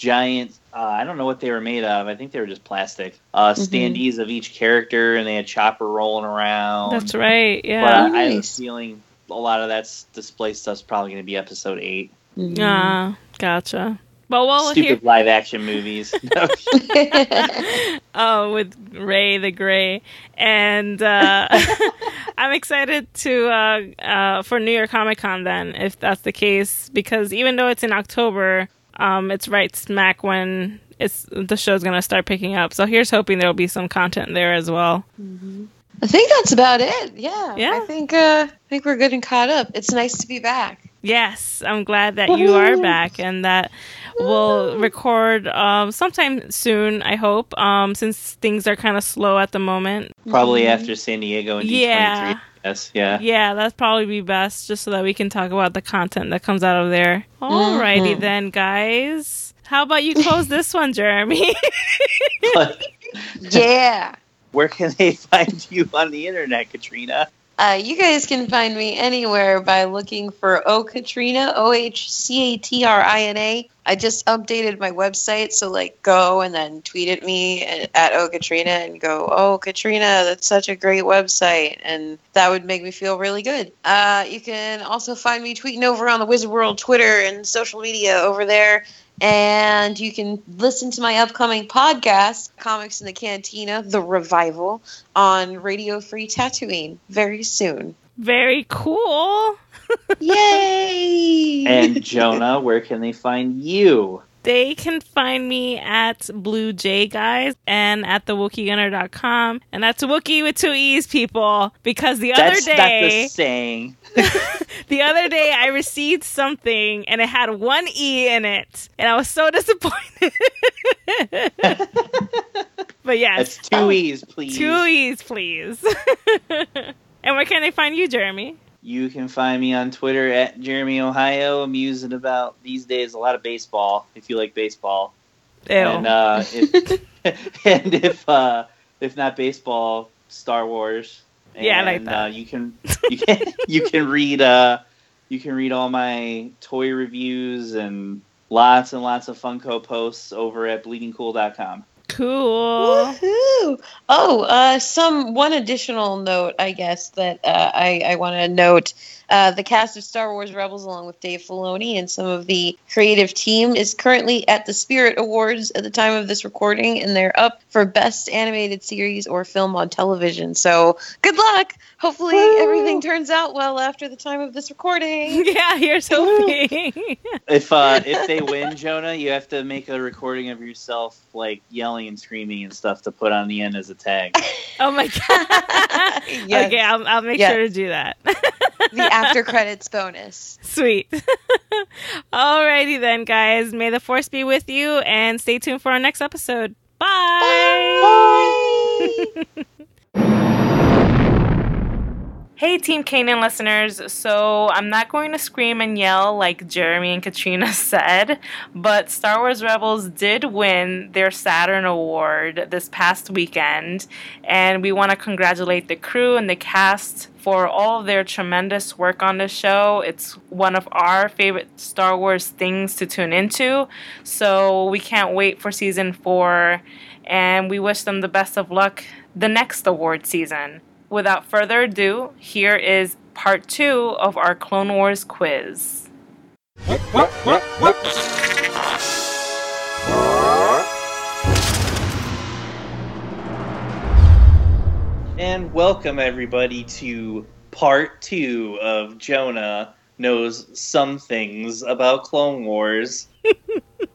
[SPEAKER 5] giant. Uh, I don't know what they were made of. I think they were just plastic uh,
[SPEAKER 7] Mm-hmm.
[SPEAKER 5] standees of each character, and they had Chopper rolling around.
[SPEAKER 6] that's right.
[SPEAKER 5] But
[SPEAKER 6] Yeah.
[SPEAKER 5] I, I have a feeling a lot of that's display stuff's probably going to be episode eight.
[SPEAKER 6] Ah, gotcha. But well,
[SPEAKER 5] Stupid
[SPEAKER 6] here,
[SPEAKER 5] live action movies. *laughs* No. *laughs*
[SPEAKER 6] oh, with Rey the Gray, and uh, *laughs* I'm excited to uh, uh, for New York Comic Con then, if that's the case, because even though it's in October, um, it's right smack when it's the show's gonna start picking up. So here's hoping there'll be some content there as well.
[SPEAKER 7] I think that's about it. Yeah.
[SPEAKER 6] Yeah.
[SPEAKER 7] I think uh, I think we're good and caught up. It's nice to be back.
[SPEAKER 6] Yes, I'm glad that you are back and that we'll record um, sometime soon. I hope, um, since things are kind of slow at the moment.
[SPEAKER 5] probably after San Diego and D23.
[SPEAKER 6] Yeah.
[SPEAKER 5] Yes, yeah.
[SPEAKER 6] Yeah, that'd probably be best, just so that we can talk about the content that comes out of there. Alrighty mm-hmm. then, guys. How about you close *laughs* this one, Jeremy? *laughs*
[SPEAKER 7] Yeah.
[SPEAKER 5] where can they find you on the internet, Katrina?
[SPEAKER 7] Uh, you guys can find me anywhere by looking for O Katrina, O H C A T R I N A. I just updated my website, so like go and then tweet at me at, O Katrina and go, Oh Katrina, that's such a great website, and that would make me feel really good. Uh, you can also find me tweeting over on the Wizard World Twitter and social media over there. And you can listen to my upcoming podcast, Comics in the Cantina, The Revival, on Radio Free Tatooine very soon.
[SPEAKER 6] Very cool. *laughs*
[SPEAKER 7] Yay!
[SPEAKER 5] And Jonah, where can they find you?
[SPEAKER 6] They can find me at Blue Jay Guys and at the WookieeGunner.com. And that's Wookiee with two E's, people. Because the other
[SPEAKER 5] That's
[SPEAKER 6] day,
[SPEAKER 5] saying. *laughs*
[SPEAKER 6] the other day I received something and it had one E in it. And I was so disappointed. *laughs* but yes,
[SPEAKER 5] That's two oh, E's, please.
[SPEAKER 6] two E's, please. *laughs* and where can they find you, Jeremy?
[SPEAKER 5] You can find me on Twitter at Jeremy Ohio. I'm using about these days a lot of baseball. If you like baseball,
[SPEAKER 6] Ew.
[SPEAKER 5] and uh, if, *laughs* *laughs* and if uh, if not baseball, Star Wars. And,
[SPEAKER 6] Yeah, I like that.
[SPEAKER 5] Uh, you can you can *laughs* you can read uh you can read all my toy reviews and lots and lots of Funko posts over at bleedingcool.com.
[SPEAKER 6] cool.
[SPEAKER 7] Woohoo! Oh, uh, some one additional note, I guess that uh, I I want to note. Uh, the cast of Star Wars Rebels, along with Dave Filoni and some of the creative team, is currently at the Spirit Awards at the time of this recording, and they're up for Best Animated Series or Film on Television. So, good luck! Hopefully, everything turns out well after the time of this recording. *laughs*
[SPEAKER 6] Yeah, here's hoping. *laughs*
[SPEAKER 5] If uh, if they win, Jonah, you have to make a recording of yourself like yelling and screaming and stuff to put on the end as a tag. *laughs*
[SPEAKER 6] oh my god. *laughs*
[SPEAKER 7] Yes.
[SPEAKER 6] Okay, I'll, I'll make
[SPEAKER 7] Yes.
[SPEAKER 6] sure to do that. *laughs*
[SPEAKER 7] the after credits bonus.
[SPEAKER 6] Sweet. Alrighty then, guys. May the force be with you, and stay tuned for our next episode. Bye. Hey, Team Kanan listeners. So, I'm not going to scream and yell like Jeremy and Katrina *laughs* said, but Star Wars Rebels did win their Saturn Award this past weekend, and we want to congratulate the crew and the cast for all of their tremendous work on the show. It's one of our favorite Star Wars things to tune into, so we can't wait for season four, and we wish them the best of luck the next award season. Without further ado, here is part two of our Clone Wars quiz.
[SPEAKER 5] And welcome everybody to part two of Jonah knows some things about Clone Wars. *laughs*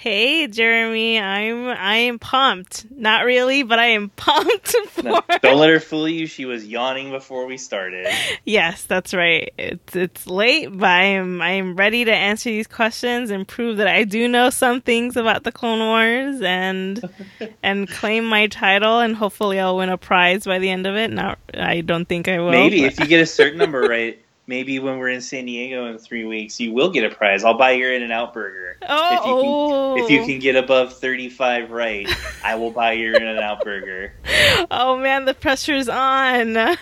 [SPEAKER 6] Hey, Jeremy. I'm I am pumped. Not really, but I am *laughs* pumped for.
[SPEAKER 5] No, don't let her fool you. She was yawning before we started. *laughs*
[SPEAKER 6] Yes, that's right. It's it's late, but I am I am ready to answer these questions and prove that I do know some things about the Clone Wars and *laughs* and claim my title and hopefully I'll win a prize by the end of it. Not I don't think I will.
[SPEAKER 5] Maybe
[SPEAKER 6] but-
[SPEAKER 5] if you get a certain number right, maybe when we're in San Diego in three weeks, you will get a prize. I'll buy your In and Out burger.
[SPEAKER 6] Oh,
[SPEAKER 5] If you can, if you oh. can get above thirty-five right, I will buy your In and Out burger *laughs*
[SPEAKER 6] Oh man, the pressure's on. *laughs*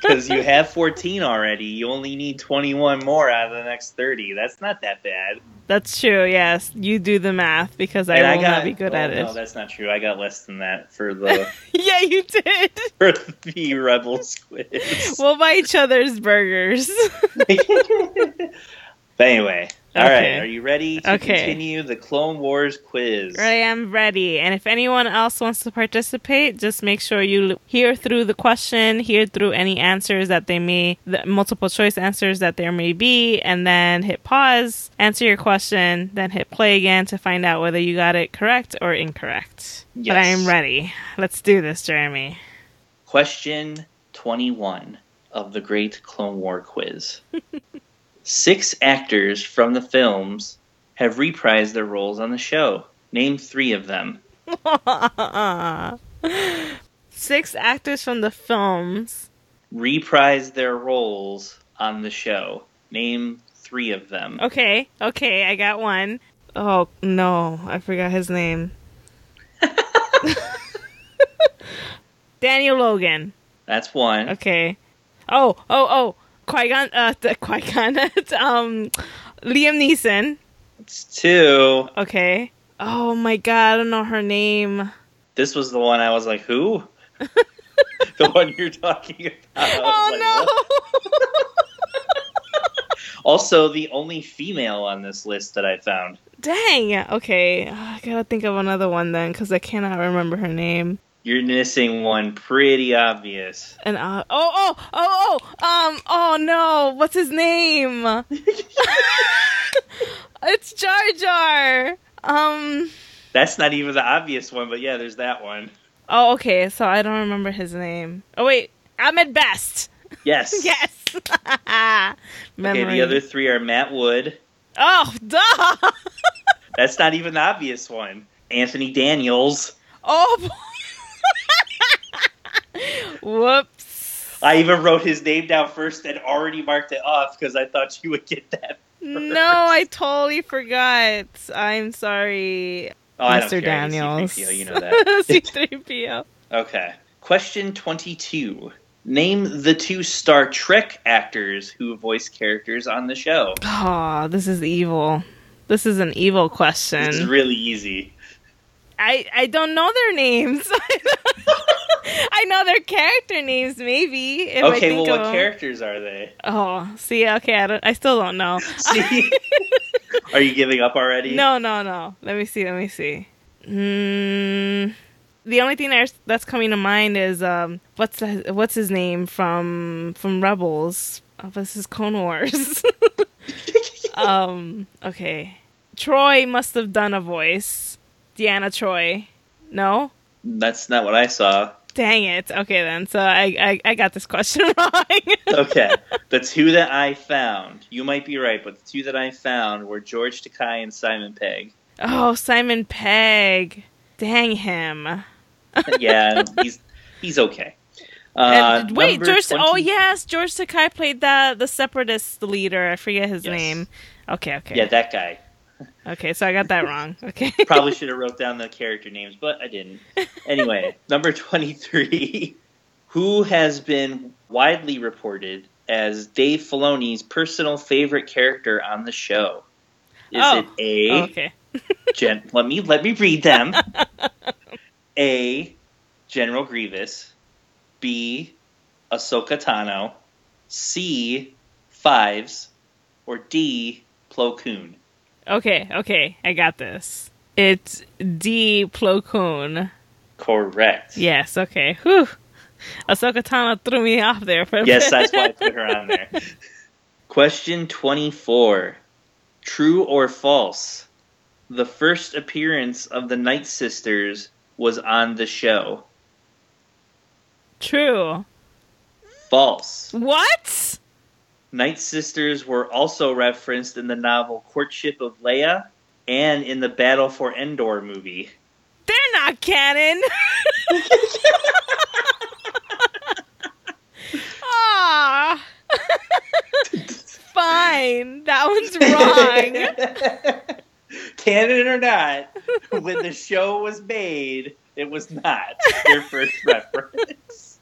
[SPEAKER 5] because you have fourteen already. You only need twenty-one more out of the next thirty. That's not that bad.
[SPEAKER 6] That's true. Yes, you do the math because I
[SPEAKER 5] And
[SPEAKER 6] will not be good
[SPEAKER 5] oh,
[SPEAKER 6] at it.
[SPEAKER 5] No, that's not true. I got less than that for the *laughs*
[SPEAKER 6] yeah, you did. *laughs*
[SPEAKER 5] for the Rebels *laughs* quiz.
[SPEAKER 6] We'll buy each other's burgers.
[SPEAKER 5] But anyway, all right.
[SPEAKER 6] Okay.
[SPEAKER 5] Are you ready to
[SPEAKER 6] Okay.
[SPEAKER 5] continue the Clone Wars quiz?
[SPEAKER 6] I am ready. And if anyone else wants to participate, just make sure you hear through the question, hear through any answers that they may, the multiple choice answers that there may be, and then hit pause, answer your question, then hit play again to find out whether you got it correct or incorrect. Yes. But I am ready. Let's do this, Jeremy.
[SPEAKER 5] Question 21 of the Great Clone War quiz. *laughs* Six actors from the films have reprised their roles on the show. Name three of them. *laughs*
[SPEAKER 6] Six actors from the films.
[SPEAKER 5] Reprised their roles on the show. Name three of them.
[SPEAKER 6] Okay, okay, I got one. Oh, no, I forgot his name. *laughs* *laughs* Daniel Logan.
[SPEAKER 5] That's one.
[SPEAKER 6] Okay. Oh, oh, oh. Qui Gon. Uh, Qui Gon. *laughs* um, Liam Neeson.
[SPEAKER 5] It's two.
[SPEAKER 6] Okay. Oh my god, I don't know her name.
[SPEAKER 5] This was the one I was like, who? *laughs* the one you're talking about.
[SPEAKER 6] Oh
[SPEAKER 5] like, what? Also, the only female on this list that I found.
[SPEAKER 6] Dang. Okay, I gotta think of another one then, because I cannot remember her name.
[SPEAKER 5] You're missing one pretty obvious.
[SPEAKER 6] And uh, oh, oh, oh, oh, um, oh no, what's his name? *laughs* it's Jar Jar. Um.
[SPEAKER 5] That's not even the obvious one, but yeah, there's that one.
[SPEAKER 6] Oh, okay. So I don't remember his name. Oh wait, Ahmed Best.
[SPEAKER 5] Yes. *laughs*
[SPEAKER 6] Yes. *laughs*
[SPEAKER 5] Okay, the other three are Matt Wood.
[SPEAKER 6] Oh, duh.
[SPEAKER 5] That's not even the obvious one. Anthony Daniels.
[SPEAKER 6] Oh. Whoops.
[SPEAKER 5] I even wrote his name down first and already marked it off because I thought you would get that.
[SPEAKER 6] No, I totally forgot. I'm sorry,
[SPEAKER 5] Oh, I don't
[SPEAKER 6] Mr.
[SPEAKER 5] care.
[SPEAKER 6] Daniels.
[SPEAKER 5] C-3PO, you know that. *laughs*
[SPEAKER 6] C3PO.
[SPEAKER 5] Okay. Question 22. Name the two Star Trek actors who voice characters on the show.
[SPEAKER 6] Oh, this is evil. This is an evil question.
[SPEAKER 5] It's really easy.
[SPEAKER 6] I I don't know their names. *laughs* I know their character names, maybe.
[SPEAKER 5] Okay, well, what
[SPEAKER 6] of 'em.
[SPEAKER 5] characters are they?
[SPEAKER 6] Oh, see, okay, I, don't, I still don't know.
[SPEAKER 5] See? *laughs* are you giving up already?
[SPEAKER 6] No, no, no. Let me see. Let me see. Mm, the only thing that's, that's coming to mind is um, what's the, what's his name from from Rebels? Oh, this is Clone Wars. *laughs* um. Okay. Troi must have done a voice. Deanna Troi. No.
[SPEAKER 5] That's not what I saw.
[SPEAKER 6] Dang it. Okay then. So I I, I got this question *laughs* wrong.
[SPEAKER 5] Okay. the two that I found, you might be right, but the two that I found were George Takei and Simon Pegg.
[SPEAKER 6] oh, Simon Pegg. Dang him. *laughs*
[SPEAKER 5] Yeah, he's he's okay. Uh,
[SPEAKER 6] And- wait, George.
[SPEAKER 5] 20
[SPEAKER 6] Oh yes, George Takei played the the separatist leader. I forget his
[SPEAKER 5] Yes.
[SPEAKER 6] name. Okay, okay,
[SPEAKER 5] Yeah, that guy.
[SPEAKER 6] Okay. So I got that wrong. *laughs* Okay.
[SPEAKER 5] Probably should have wrote down the character names, but I didn't. Anyway, *laughs* number 23. Who has been widely reported as Dave Filoni's personal favorite character on the show? Is
[SPEAKER 6] Oh.
[SPEAKER 5] it A,
[SPEAKER 6] Oh, okay. *laughs*
[SPEAKER 5] Gen- let me let me read them. A. General Grievous. B. Ahsoka Tano. C. Fives. Or D. Plo Koon.
[SPEAKER 6] Okay, okay. I got this. It's D Plo Koon.
[SPEAKER 5] Correct.
[SPEAKER 6] Yes. Okay. Whew. Ahsoka Tano threw me off there for a
[SPEAKER 5] Yes, that's why I put her on there. *laughs* Question 24. True or false? the first appearance of the Night Sisters was on the show?
[SPEAKER 6] True.
[SPEAKER 5] False.
[SPEAKER 6] What?
[SPEAKER 5] Night Sisters were also referenced in the novel Courtship of Leia and in the Battle for Endor movie.
[SPEAKER 6] They're not canon. *laughs* Ah. Fine. That one's wrong. *laughs*
[SPEAKER 5] Canon or not, when the show was made, it was not their first reference.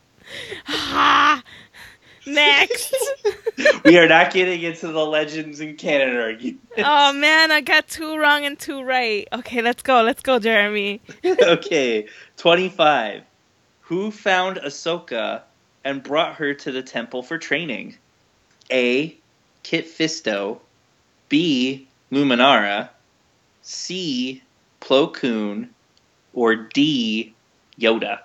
[SPEAKER 6] Next. *laughs*
[SPEAKER 5] We are not getting into the legends and canon argument.
[SPEAKER 6] Oh man, I got two wrong and two right. Okay, let's go. Let's go, Jeremy. *laughs*
[SPEAKER 5] okay, 25. Who found Ahsoka and brought her to the temple for training? A. Kit Fisto. B. Luminara. C. Plo Koon. Or D. Yoda.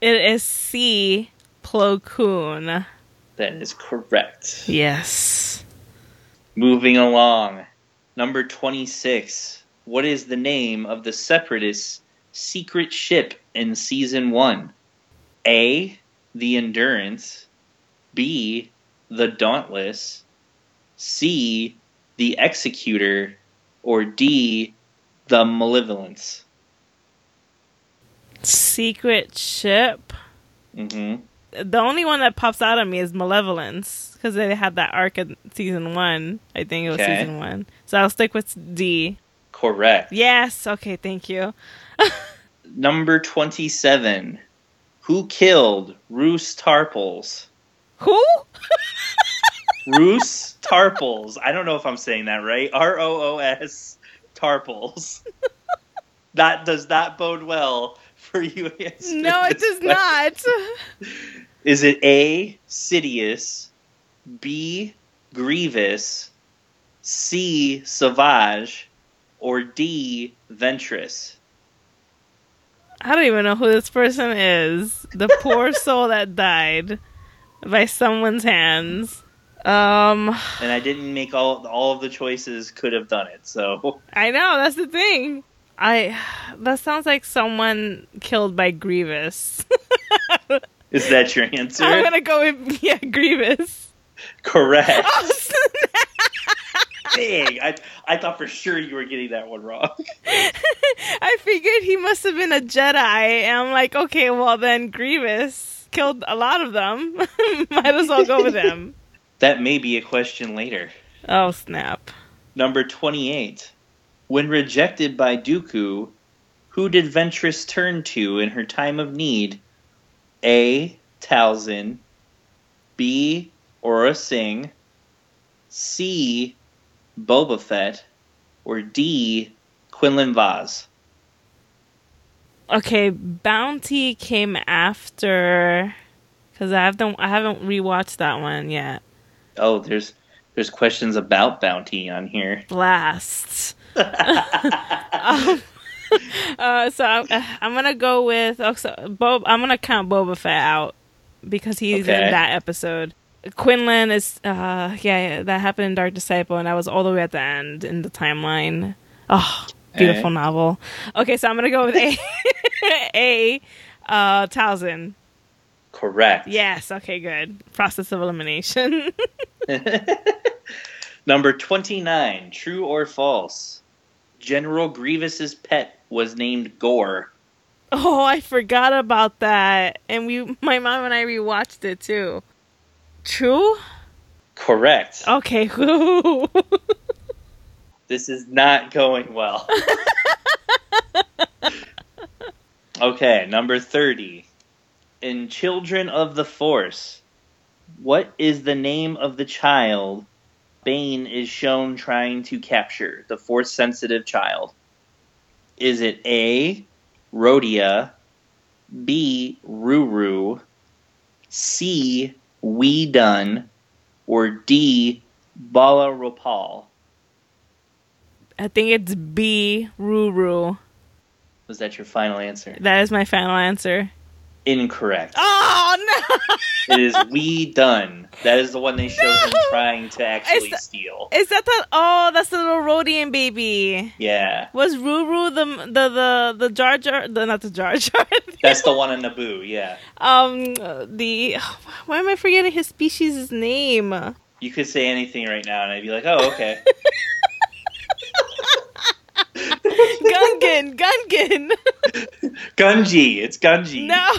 [SPEAKER 6] It is C. Plo Koon.
[SPEAKER 5] That is correct.
[SPEAKER 6] Yes.
[SPEAKER 5] Moving along. Number 26. What is the name of the Separatist secret ship in Season 1? A. The Endurance. B. The Dauntless. C. The Executor. Or D. The Malevolence.
[SPEAKER 6] Secret ship.
[SPEAKER 5] hmm
[SPEAKER 6] The only one that pops out at me is Malevolence because they had that arc in season one. I think it was
[SPEAKER 5] Okay.
[SPEAKER 6] season one. So I'll stick with D.
[SPEAKER 5] Correct.
[SPEAKER 6] Yes. Okay. Thank you. *laughs*
[SPEAKER 5] Number 27. Who killed Roos Tarpals?
[SPEAKER 6] Who? *laughs*
[SPEAKER 5] Roos Tarpals. I don't know if I'm saying that right. R O O S Tarpals. *laughs* That does that bode well for you. *laughs* answering
[SPEAKER 6] No, it does
[SPEAKER 5] question.
[SPEAKER 6] not. *laughs*
[SPEAKER 5] Is it A. Sidious, B. Grievous, C. Savage, or D. Ventress?
[SPEAKER 6] I don't even know who this person is. The poor *laughs* soul that died by someone's hands. Um,
[SPEAKER 5] And I didn't make all all of the choices. Could have done it. So
[SPEAKER 6] I know that's the thing. I that sounds like someone killed by Grievous.
[SPEAKER 5] is that your *laughs* answer?
[SPEAKER 6] I'm gonna go with yeah, Grievous.
[SPEAKER 5] Correct. *laughs*
[SPEAKER 6] Oh, snap.
[SPEAKER 5] Dang, I I thought for sure you were getting that one wrong. *laughs*
[SPEAKER 6] I figured he must have been a Jedi. And I'm like, okay, well then Grievous killed a lot of them. Might as well go with him.
[SPEAKER 5] That may be a question later.
[SPEAKER 6] Oh snap!
[SPEAKER 5] Number 28. When rejected by Dooku, who did Ventress turn to in her time of need? A. Talzin. B. Aurra Sing. C. Boba Fett. Or D. Quinlan Vos.
[SPEAKER 6] Okay, Bounty came after because I haven't I haven't rewatched that one yet.
[SPEAKER 5] Oh, there's there's questions about bounty on here.
[SPEAKER 6] Blast. Um, uh, so I'm, uh, I'm gonna go with oh, so Bob. I'm gonna count Boba Fett out because he's
[SPEAKER 5] Okay.
[SPEAKER 6] in that episode. Quinlan is uh yeah, yeah that happened in Dark Disciple and that was all the way at the end in the timeline. Oh, beautiful
[SPEAKER 5] Okay.
[SPEAKER 6] novel. Okay, so I'm gonna go with A. *laughs* A. Uh, Talzin.
[SPEAKER 5] Correct.
[SPEAKER 6] Yes. Okay. Good. Process of elimination. *laughs* *laughs*
[SPEAKER 5] Number 29. True or false? General Grievous's pet was named Gore.
[SPEAKER 6] oh, I forgot about that. And we, my mom and I rewatched it too. True.
[SPEAKER 5] Correct.
[SPEAKER 6] Okay. *laughs*
[SPEAKER 5] This is not going well. *laughs* okay, number 30. In Children of the Force, what is the name of the child Bane is shown trying to capture? The Force sensitive child. Is it A. Rhodia, B. Ruru, C. Wee Dunn, or D. Bala Rapal?
[SPEAKER 6] I think it's B. Ruru.
[SPEAKER 5] Was that your final answer?
[SPEAKER 6] That is my final answer.
[SPEAKER 5] Incorrect.
[SPEAKER 6] Oh no! *laughs*
[SPEAKER 5] It is Wee Dunn. That is the one they showed him trying to actually
[SPEAKER 6] It's-
[SPEAKER 5] steal.
[SPEAKER 6] Is that the? Oh, that's the little Rodian baby.
[SPEAKER 5] Yeah.
[SPEAKER 6] Was Ruru the the the the Jar Jar? The, not the Jar Jar. *laughs*
[SPEAKER 5] That's the one in Naboo, yeah.
[SPEAKER 6] um the. Why am I forgetting his species' name?
[SPEAKER 5] You could say anything right now and I'd be like, oh, okay. *laughs* *laughs*
[SPEAKER 6] Gungan, Gungan. *laughs*
[SPEAKER 5] Gunji. It's Gunji.
[SPEAKER 6] No. *laughs*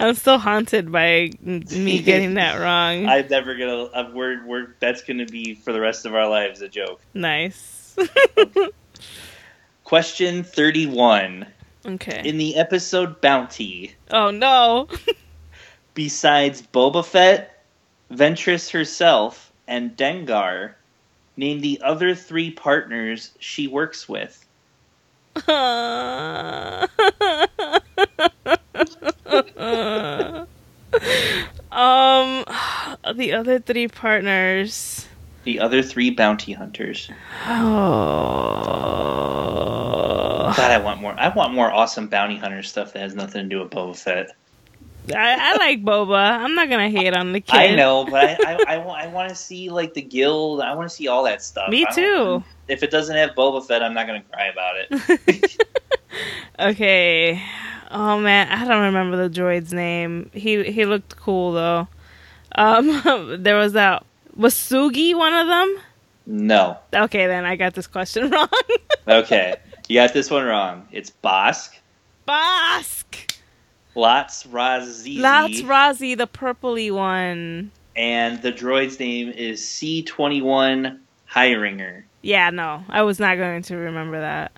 [SPEAKER 6] I'm still haunted by me getting that wrong.
[SPEAKER 5] I'm never gonna. Uh, we're, we're, that's gonna be for the rest of our lives a joke.
[SPEAKER 6] nice.
[SPEAKER 5] Question 31.
[SPEAKER 6] okay.
[SPEAKER 5] In the episode Bounty,
[SPEAKER 6] oh no.
[SPEAKER 5] besides Boba Fett, Ventress herself, and Dengar, name the other three partners she works with. *laughs*
[SPEAKER 6] um, the other three partners.
[SPEAKER 5] The other three bounty hunters.
[SPEAKER 6] Oh,
[SPEAKER 5] God, I want more. I want more awesome bounty hunter stuff that has nothing to do with Boba Fett.
[SPEAKER 6] I, I like Boba. I'm not gonna hate on the kid.
[SPEAKER 5] I know, but I, I, I, want, I want to see like the guild. I want to see all that stuff.
[SPEAKER 6] Me too.
[SPEAKER 5] If it doesn't have Boba Fett, I'm not gonna cry about it. *laughs*
[SPEAKER 6] Okay. Oh man, I don't remember the droid's name. He he looked cool though. Um, *laughs* there was that was Sugi one of them.
[SPEAKER 5] no.
[SPEAKER 6] Okay, then I got this question *laughs* wrong.
[SPEAKER 5] Okay, you got this one wrong. It's Bossk,
[SPEAKER 6] Bossk.
[SPEAKER 5] Latts Razzi,
[SPEAKER 6] That's Razzi, the purpley one.
[SPEAKER 5] and the droid's name is C21 Highsinger.
[SPEAKER 6] Yeah, no, I was not going to remember that.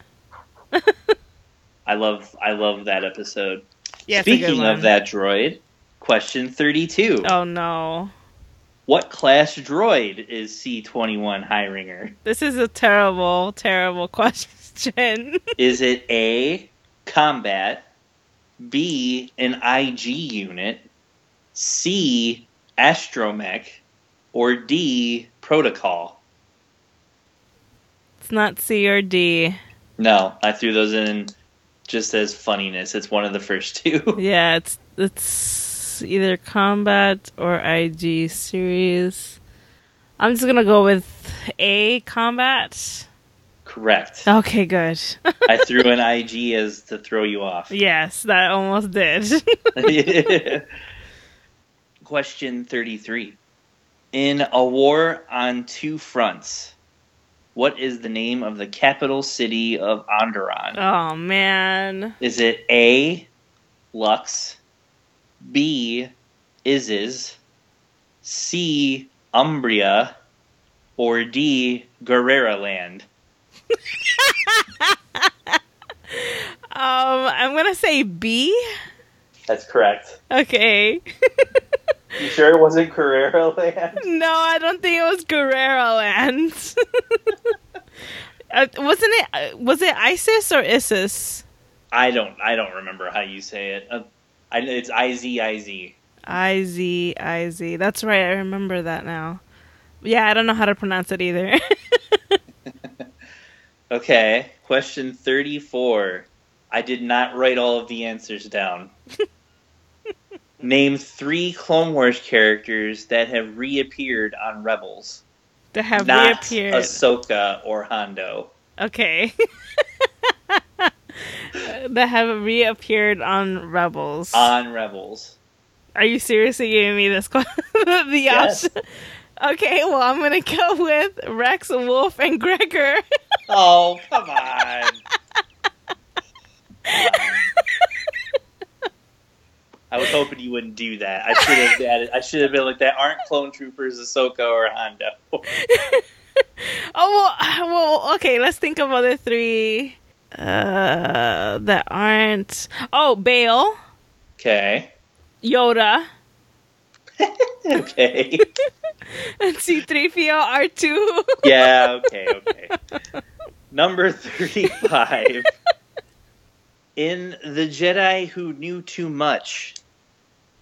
[SPEAKER 5] I love I love that episode.
[SPEAKER 6] Yeah, it's a good
[SPEAKER 5] Speaking of that droid, question 32.
[SPEAKER 6] Oh no,
[SPEAKER 5] What class droid is C21 Highsinger?
[SPEAKER 6] this is a terrible, terrible *laughs* question.
[SPEAKER 5] Is it A, combat, B, an IG unit, C, astromech, or D, protocol?
[SPEAKER 6] it's not C or D.
[SPEAKER 5] No, I threw those in just as funniness. It's one of the first *laughs* two.
[SPEAKER 6] Yeah, it's it's either combat or IG series. I'm just gonna go with A combat.
[SPEAKER 5] Correct.
[SPEAKER 6] Okay, good. *laughs*
[SPEAKER 5] I threw an IG as to throw you off. *laughs*
[SPEAKER 6] yes, that almost did. *laughs*
[SPEAKER 5] Question 33. In A War on Two Fronts, what is the name of the capital city of Onderon?
[SPEAKER 6] oh man.
[SPEAKER 5] Is it A, Lux, B, Iziz, C, Umbria, or D, Guerrera Land? *laughs*
[SPEAKER 6] Um, I'm gonna say B.
[SPEAKER 5] That's correct.
[SPEAKER 6] Okay. *laughs*
[SPEAKER 5] You sure it wasn't Guerrera Land?
[SPEAKER 6] no, I don't think it was Guerrero Land. *laughs* uh, wasn't it? uh, Was it ISIS or ISIS?
[SPEAKER 5] I don't. I don't remember how you say it. Uh, I, it's I Z I Z.
[SPEAKER 6] I Z I Z. That's right. I remember that now. Yeah, I don't know how to pronounce it either.
[SPEAKER 5] Okay, question 34. I did not write all of the answers down. *laughs* Name three Clone Wars characters that have reappeared on Rebels.
[SPEAKER 6] to have
[SPEAKER 5] not
[SPEAKER 6] reappeared.
[SPEAKER 5] Ahsoka or Hondo.
[SPEAKER 6] Okay. *laughs* that have reappeared on Rebels.
[SPEAKER 5] On Rebels.
[SPEAKER 6] Are you seriously giving me this question? *laughs* the
[SPEAKER 5] Yes.
[SPEAKER 6] option? Okay, well, I'm gonna go with Rex, Wolf, and Gregor. *laughs*
[SPEAKER 5] Oh, come on. I was hoping you wouldn't do that. I should have added, I should have been like that aren't clone troopers Ahsoka or Hondo. *laughs*
[SPEAKER 6] Oh well, well, okay. Let's think of other three uh, that aren't. Oh, Bail,
[SPEAKER 5] Okay.
[SPEAKER 6] Yoda, *laughs*
[SPEAKER 5] Okay. *laughs*
[SPEAKER 6] and C-3PO R two.
[SPEAKER 5] Yeah, okay, *laughs* okay. Number 35. In The Jedi Who Knew Too Much,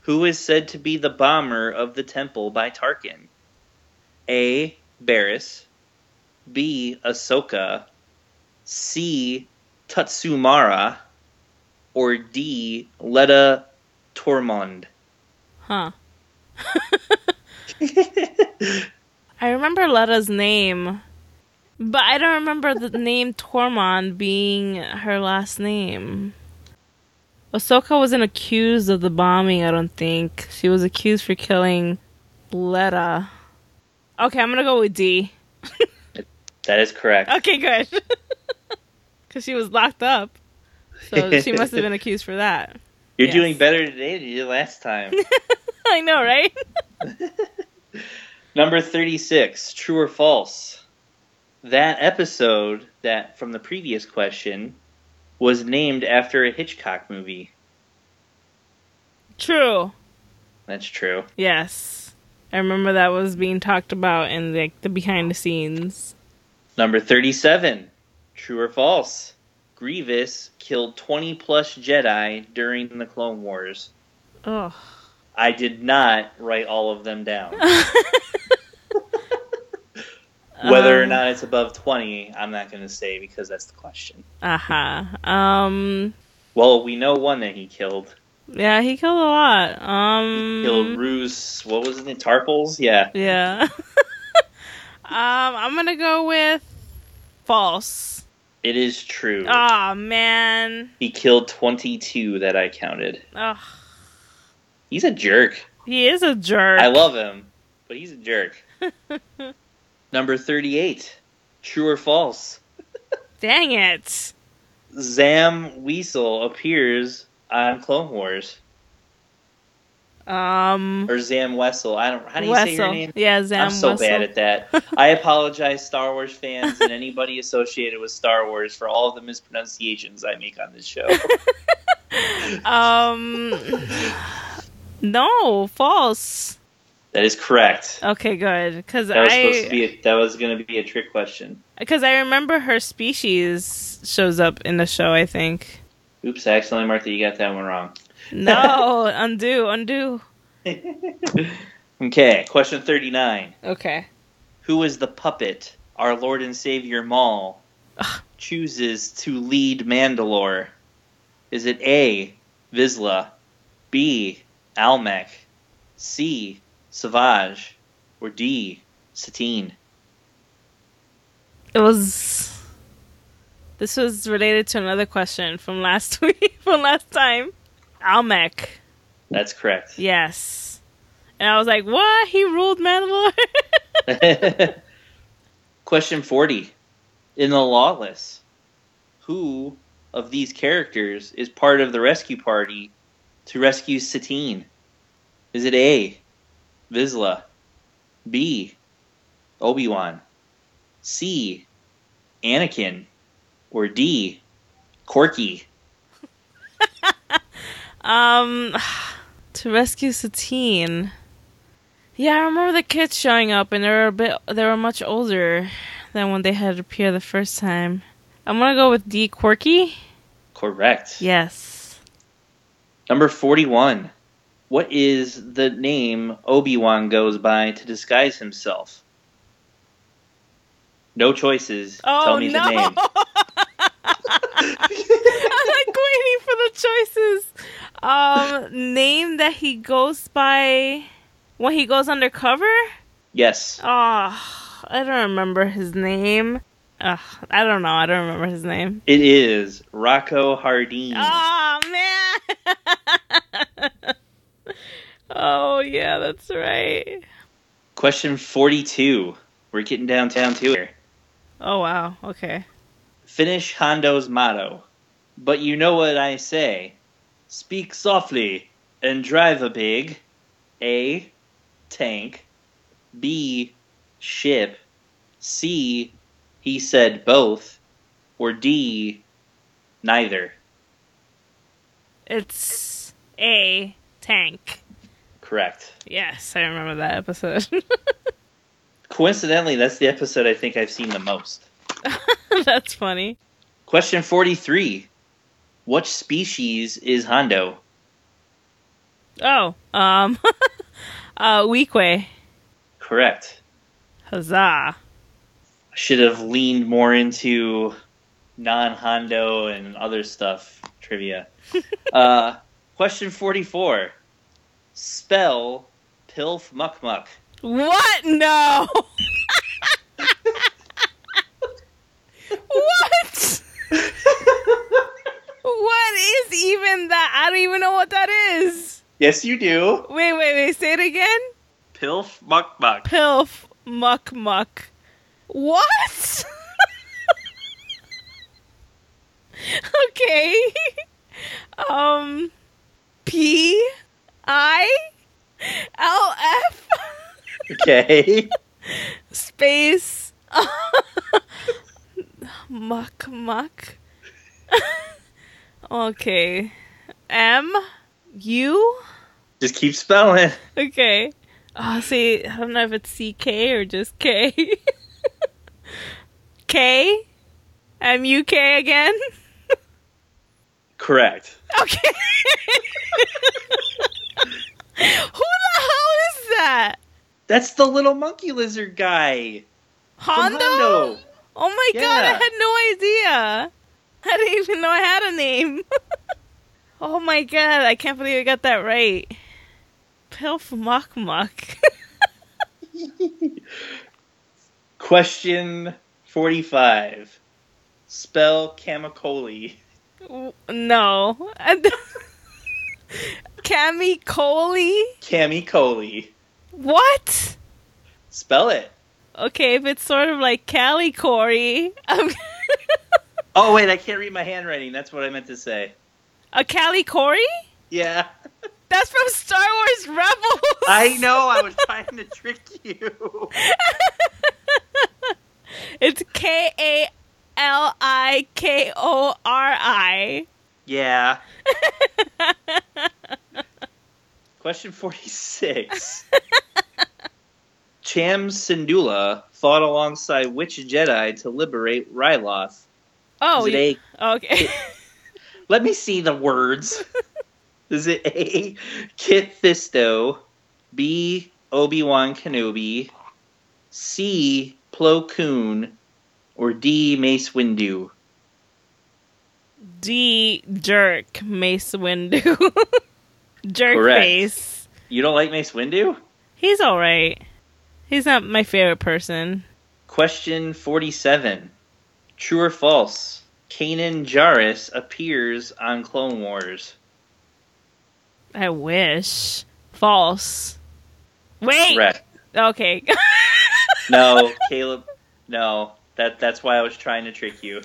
[SPEAKER 5] who is said to be the bomber of the temple by Tarkin? A. Barris. B. Ahsoka. C. Tatsumara. or D. Letta Turmond?
[SPEAKER 6] Huh. *laughs* *laughs* I remember Letta's name, but I don't remember the name Turmond being her last name. Ahsoka wasn't accused of the bombing, I don't think. She was accused for killing Letta. Okay, I'm gonna go with D. *laughs*
[SPEAKER 5] That is correct.
[SPEAKER 6] Okay, good. *laughs* Because she was locked up. So she must have been accused for that.
[SPEAKER 5] You're
[SPEAKER 6] Yes.
[SPEAKER 5] doing better today than you did last time.
[SPEAKER 6] I know, right?
[SPEAKER 5] Number 36, true or false? That episode that from the previous question was named after a Hitchcock movie.
[SPEAKER 6] True.
[SPEAKER 5] That's true.
[SPEAKER 6] Yes. I remember that was being talked about in like the behind the scenes.
[SPEAKER 5] Number 37, true or false? Grievous killed 20 plus Jedi during the Clone Wars.
[SPEAKER 6] Oh.
[SPEAKER 5] I did not write all of them down. *laughs* Whether or
[SPEAKER 6] Um,
[SPEAKER 5] not it's above 20, I'm not going to say because that's the question.
[SPEAKER 6] Uh-huh. Um
[SPEAKER 5] Well, we know one that he killed.
[SPEAKER 6] yeah, he killed a lot. Um he
[SPEAKER 5] killed Roos, what was it? Tarpals? Yeah.
[SPEAKER 6] Yeah. *laughs* um I'm going to go with false.
[SPEAKER 5] It is true.
[SPEAKER 6] Oh man.
[SPEAKER 5] He killed 22 that I counted.
[SPEAKER 6] Ugh.
[SPEAKER 5] He's a jerk.
[SPEAKER 6] He is a jerk.
[SPEAKER 5] I love him, but he's a jerk. *laughs* Number 38. True or false?
[SPEAKER 6] Dang it.
[SPEAKER 5] Zam Weasel appears on Clone Wars.
[SPEAKER 6] Um
[SPEAKER 5] Or Zam Wesell. I don't how do you say her
[SPEAKER 6] Wesell.
[SPEAKER 5] name?
[SPEAKER 6] Yeah, Zam Wesell.
[SPEAKER 5] I'm so
[SPEAKER 6] Wesell.
[SPEAKER 5] bad at that. I *laughs* apologize, Star Wars fans and anybody associated with Star Wars for all of the mispronunciations I make on this show. *laughs*
[SPEAKER 6] Um No, false.
[SPEAKER 5] That is correct.
[SPEAKER 6] Okay, good. Cuz
[SPEAKER 5] That was supposed to
[SPEAKER 6] I
[SPEAKER 5] be a, that was going to be a trick question.
[SPEAKER 6] cuz I remember her species shows up in the show, I think.
[SPEAKER 5] Oops, I accidentally marked that you got that one wrong.
[SPEAKER 6] No, *laughs* undo, undo. *laughs*
[SPEAKER 5] Okay, question 39.
[SPEAKER 6] Okay.
[SPEAKER 5] Who is the puppet our Lord and Savior Maul *sighs* chooses to lead Mandalore? Is it A. Vizsla, B. Almec, C. Savage, or D. Satine?
[SPEAKER 6] It was This was related to another question from last *laughs* week, from last time. Almec.
[SPEAKER 5] That's correct.
[SPEAKER 6] Yes. And I was like, "What? He ruled Mandalore?" *laughs*
[SPEAKER 5] Question 40. In The Lawless, who of these characters is part of the rescue party to rescue Satine? Is it A. Vizsla, B. Obi Wan, C. Anakin, or D. Korkie? *laughs*
[SPEAKER 6] Um, to rescue Satine. Yeah, I remember the kids showing up, and they were a bit. They were much older than when they had appeared the first time. I'm gonna go with D. Quirky.
[SPEAKER 5] Correct.
[SPEAKER 6] Yes.
[SPEAKER 5] Number 41. What is the name Obi Wan goes by to disguise himself? No choices.
[SPEAKER 6] Oh
[SPEAKER 5] Tell me
[SPEAKER 6] no!
[SPEAKER 5] the name. *laughs* *laughs*
[SPEAKER 6] I'm like waiting for the choices. Um, name that he goes by when he goes undercover.
[SPEAKER 5] Yes.
[SPEAKER 6] Oh, I don't remember his name. Ugh, I don't know. I don't remember his name.
[SPEAKER 5] It is Rako Hardeen.
[SPEAKER 6] Oh man. *laughs* oh yeah, that's right.
[SPEAKER 5] Question 42. We're getting downtown to here.
[SPEAKER 6] Oh wow. Okay.
[SPEAKER 5] Finish Hondo's motto. But you know what I say. Speak softly and drive a big A. Tank. B. Ship. C. He said both. Or D. Neither.
[SPEAKER 6] It's a tank.
[SPEAKER 5] Correct.
[SPEAKER 6] Yes, I remember that episode. *laughs*
[SPEAKER 5] Coincidentally, that's the episode I think I've seen the most. *laughs*
[SPEAKER 6] that's funny.
[SPEAKER 5] Question 43. What species is Hondo?
[SPEAKER 6] Oh, um, *laughs* uh, Weequay.
[SPEAKER 5] Correct.
[SPEAKER 6] Huzzah.
[SPEAKER 5] I should have leaned more into non Hondo and other stuff trivia. uh, question 44. Spell Pilf Muck Muck.
[SPEAKER 6] What? No. what? what is even that? I don't even know what that is.
[SPEAKER 5] Yes, you do.
[SPEAKER 6] Wait, wait, wait. Say it again.
[SPEAKER 5] Pilf Muck Muck.
[SPEAKER 6] Pilf muck muck. What? *laughs* okay. Um P I L F
[SPEAKER 5] Okay. *laughs*
[SPEAKER 6] space *laughs* muck muck. *laughs* okay. M U
[SPEAKER 5] Just keep spelling.
[SPEAKER 6] Okay. Oh, see, I don't know if it's CK or just K. K? M U K again?
[SPEAKER 5] Correct.
[SPEAKER 6] Okay. Who the hell is that?
[SPEAKER 5] That's the little monkey lizard guy.
[SPEAKER 6] Hondo?
[SPEAKER 5] Hondo.
[SPEAKER 6] Oh my god, I had no idea. I didn't even know I had a name. *laughs* oh my god, I can't believe I got that right. Pilf Muck Muck. *laughs*
[SPEAKER 5] Question 45. Spell Kamikoli.
[SPEAKER 6] no. *laughs* Cami Coley?
[SPEAKER 5] Kamikoli.
[SPEAKER 6] What?
[SPEAKER 5] Spell it.
[SPEAKER 6] Okay, if it's sort of like kalikori, I'm *laughs*
[SPEAKER 5] Oh, wait, I can't read my handwriting. That's what I meant to say.
[SPEAKER 6] a kalikori?
[SPEAKER 5] Yeah.
[SPEAKER 6] That's from Star Wars Rebels.
[SPEAKER 5] I know. I was trying to trick you. *laughs*
[SPEAKER 6] It's K A L I K O R I.
[SPEAKER 5] Yeah. *laughs* Question 46. Cham Syndulla fought alongside which Jedi to liberate Ryloth?
[SPEAKER 6] Oh,
[SPEAKER 5] Is it A?
[SPEAKER 6] okay.
[SPEAKER 5] Let me see the words. *laughs* Is it A. Kit Fisto, B. Obi Wan Kenobi, C. Plo Koon, or D. Mace Windu?
[SPEAKER 6] D Jerk Mace Windu. *laughs* Jerk
[SPEAKER 5] Correct.
[SPEAKER 6] face.
[SPEAKER 5] You don't like Mace Windu?
[SPEAKER 6] He's alright. He's not my favorite person.
[SPEAKER 5] Question 47. True or false? Kanan Jarrus appears on Clone Wars.
[SPEAKER 6] I wish. False. Wait.
[SPEAKER 5] Correct.
[SPEAKER 6] Okay. *laughs*
[SPEAKER 5] No, Caleb. No, that that's why I was trying to trick you.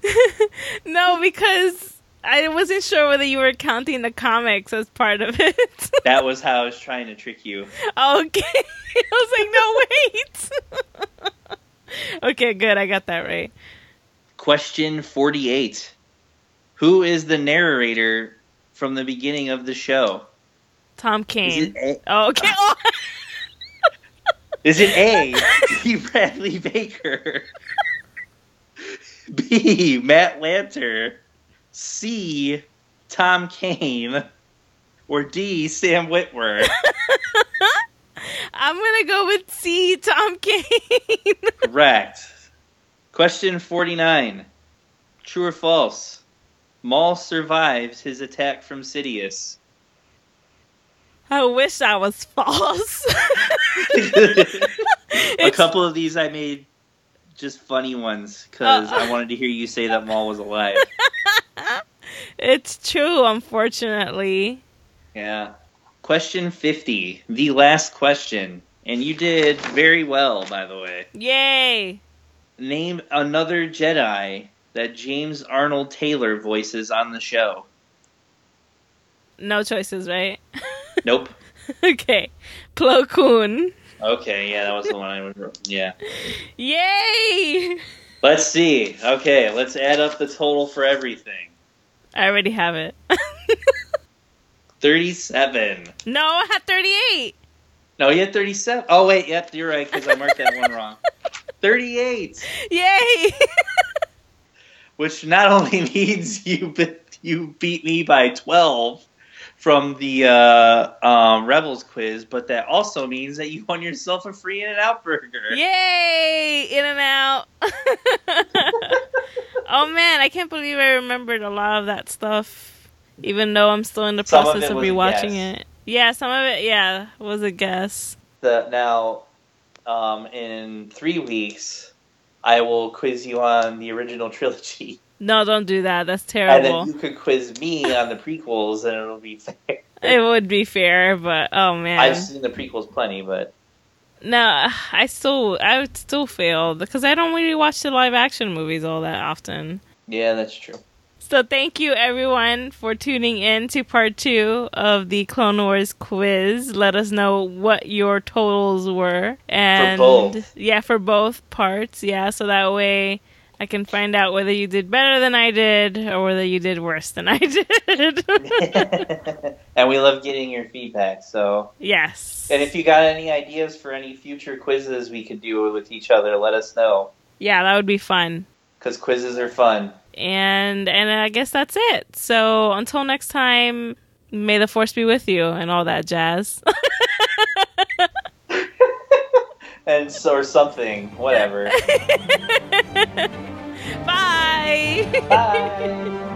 [SPEAKER 5] *laughs*
[SPEAKER 6] no, because I wasn't sure whether you were counting the comics as part of it. *laughs*
[SPEAKER 5] That was how I was trying to trick you.
[SPEAKER 6] okay. *laughs* I was like, no, wait. okay, good. I got that right.
[SPEAKER 5] Question 48. Who is the narrator from the beginning of the show?
[SPEAKER 6] Tom Kane.
[SPEAKER 5] A?
[SPEAKER 6] Oh, okay. Oh.
[SPEAKER 5] Is it A. *laughs* D. Bradley Baker? B. Matt Lanter? C. Tom Kane? Or D. Sam Witwer? *laughs*
[SPEAKER 6] I'm gonna go with C. Tom Kane. *laughs*
[SPEAKER 5] Correct. Question 49. True or false? Maul survives his attack from Sidious.
[SPEAKER 6] I wish that was false. *laughs*
[SPEAKER 5] A couple of these I made just funny ones because
[SPEAKER 6] Uh.
[SPEAKER 5] I wanted to hear you say that Maul was alive. *laughs*
[SPEAKER 6] It's true, unfortunately.
[SPEAKER 5] Yeah. Question 50. The last question. And you did very well, by the way.
[SPEAKER 6] Yay!
[SPEAKER 5] Name another Jedi that James Arnold Taylor voices on the show.
[SPEAKER 6] No choices, right? *laughs*
[SPEAKER 5] Nope. *laughs*
[SPEAKER 6] okay. Plo Koon.
[SPEAKER 5] Okay, yeah, that was the one I would. Yeah.
[SPEAKER 6] Yay!
[SPEAKER 5] Let's see. Okay, let's add up the total for everything.
[SPEAKER 6] I already have it. *laughs*
[SPEAKER 5] 37.
[SPEAKER 6] no, I had 38.
[SPEAKER 5] No, you had 37. Oh, wait, yep, you're right, because I marked that one wrong. 38.
[SPEAKER 6] Yay! *laughs*
[SPEAKER 5] Which not only means you be- you beat me by 12 from the uh, um, Rebels quiz, but that also means that you won yourself a free In and Out burger.
[SPEAKER 6] Yay! In and out. *laughs* Oh man, I can't believe I remembered a lot of that stuff, even though I'm still in the
[SPEAKER 5] Some
[SPEAKER 6] process
[SPEAKER 5] it
[SPEAKER 6] of, rewatching it. Yeah, some of it, yeah, was a guess.
[SPEAKER 5] The, now, um, in three weeks, I will quiz you on the original trilogy,
[SPEAKER 6] No, don't do that. That's terrible.
[SPEAKER 5] and then you could quiz me on the prequels, and it'll be *laughs* fair.
[SPEAKER 6] It would be fair, but oh man,
[SPEAKER 5] I've seen the prequels plenty, but
[SPEAKER 6] no, I still, I would still fail because I don't really watch the live action movies all that often.
[SPEAKER 5] yeah, that's true.
[SPEAKER 6] So thank you everyone for tuning in to part two of the Clone Wars quiz. Let us know what your totals were. And
[SPEAKER 5] both.
[SPEAKER 6] yeah, for both parts. Yeah, so that way I can find out whether you did better than I did or whether you did worse than I did. *laughs*
[SPEAKER 5] and we love getting your feedback. So,
[SPEAKER 6] yes.
[SPEAKER 5] and if you got any ideas for any future quizzes we could do with each other, let us know
[SPEAKER 6] Yeah, that would be fun.
[SPEAKER 5] because quizzes are fun.
[SPEAKER 6] And and I guess that's it. So until next time, may the force be with you and all that jazz. *laughs*
[SPEAKER 5] And so, or something, whatever. *laughs*
[SPEAKER 6] Bye.
[SPEAKER 5] Bye. *laughs*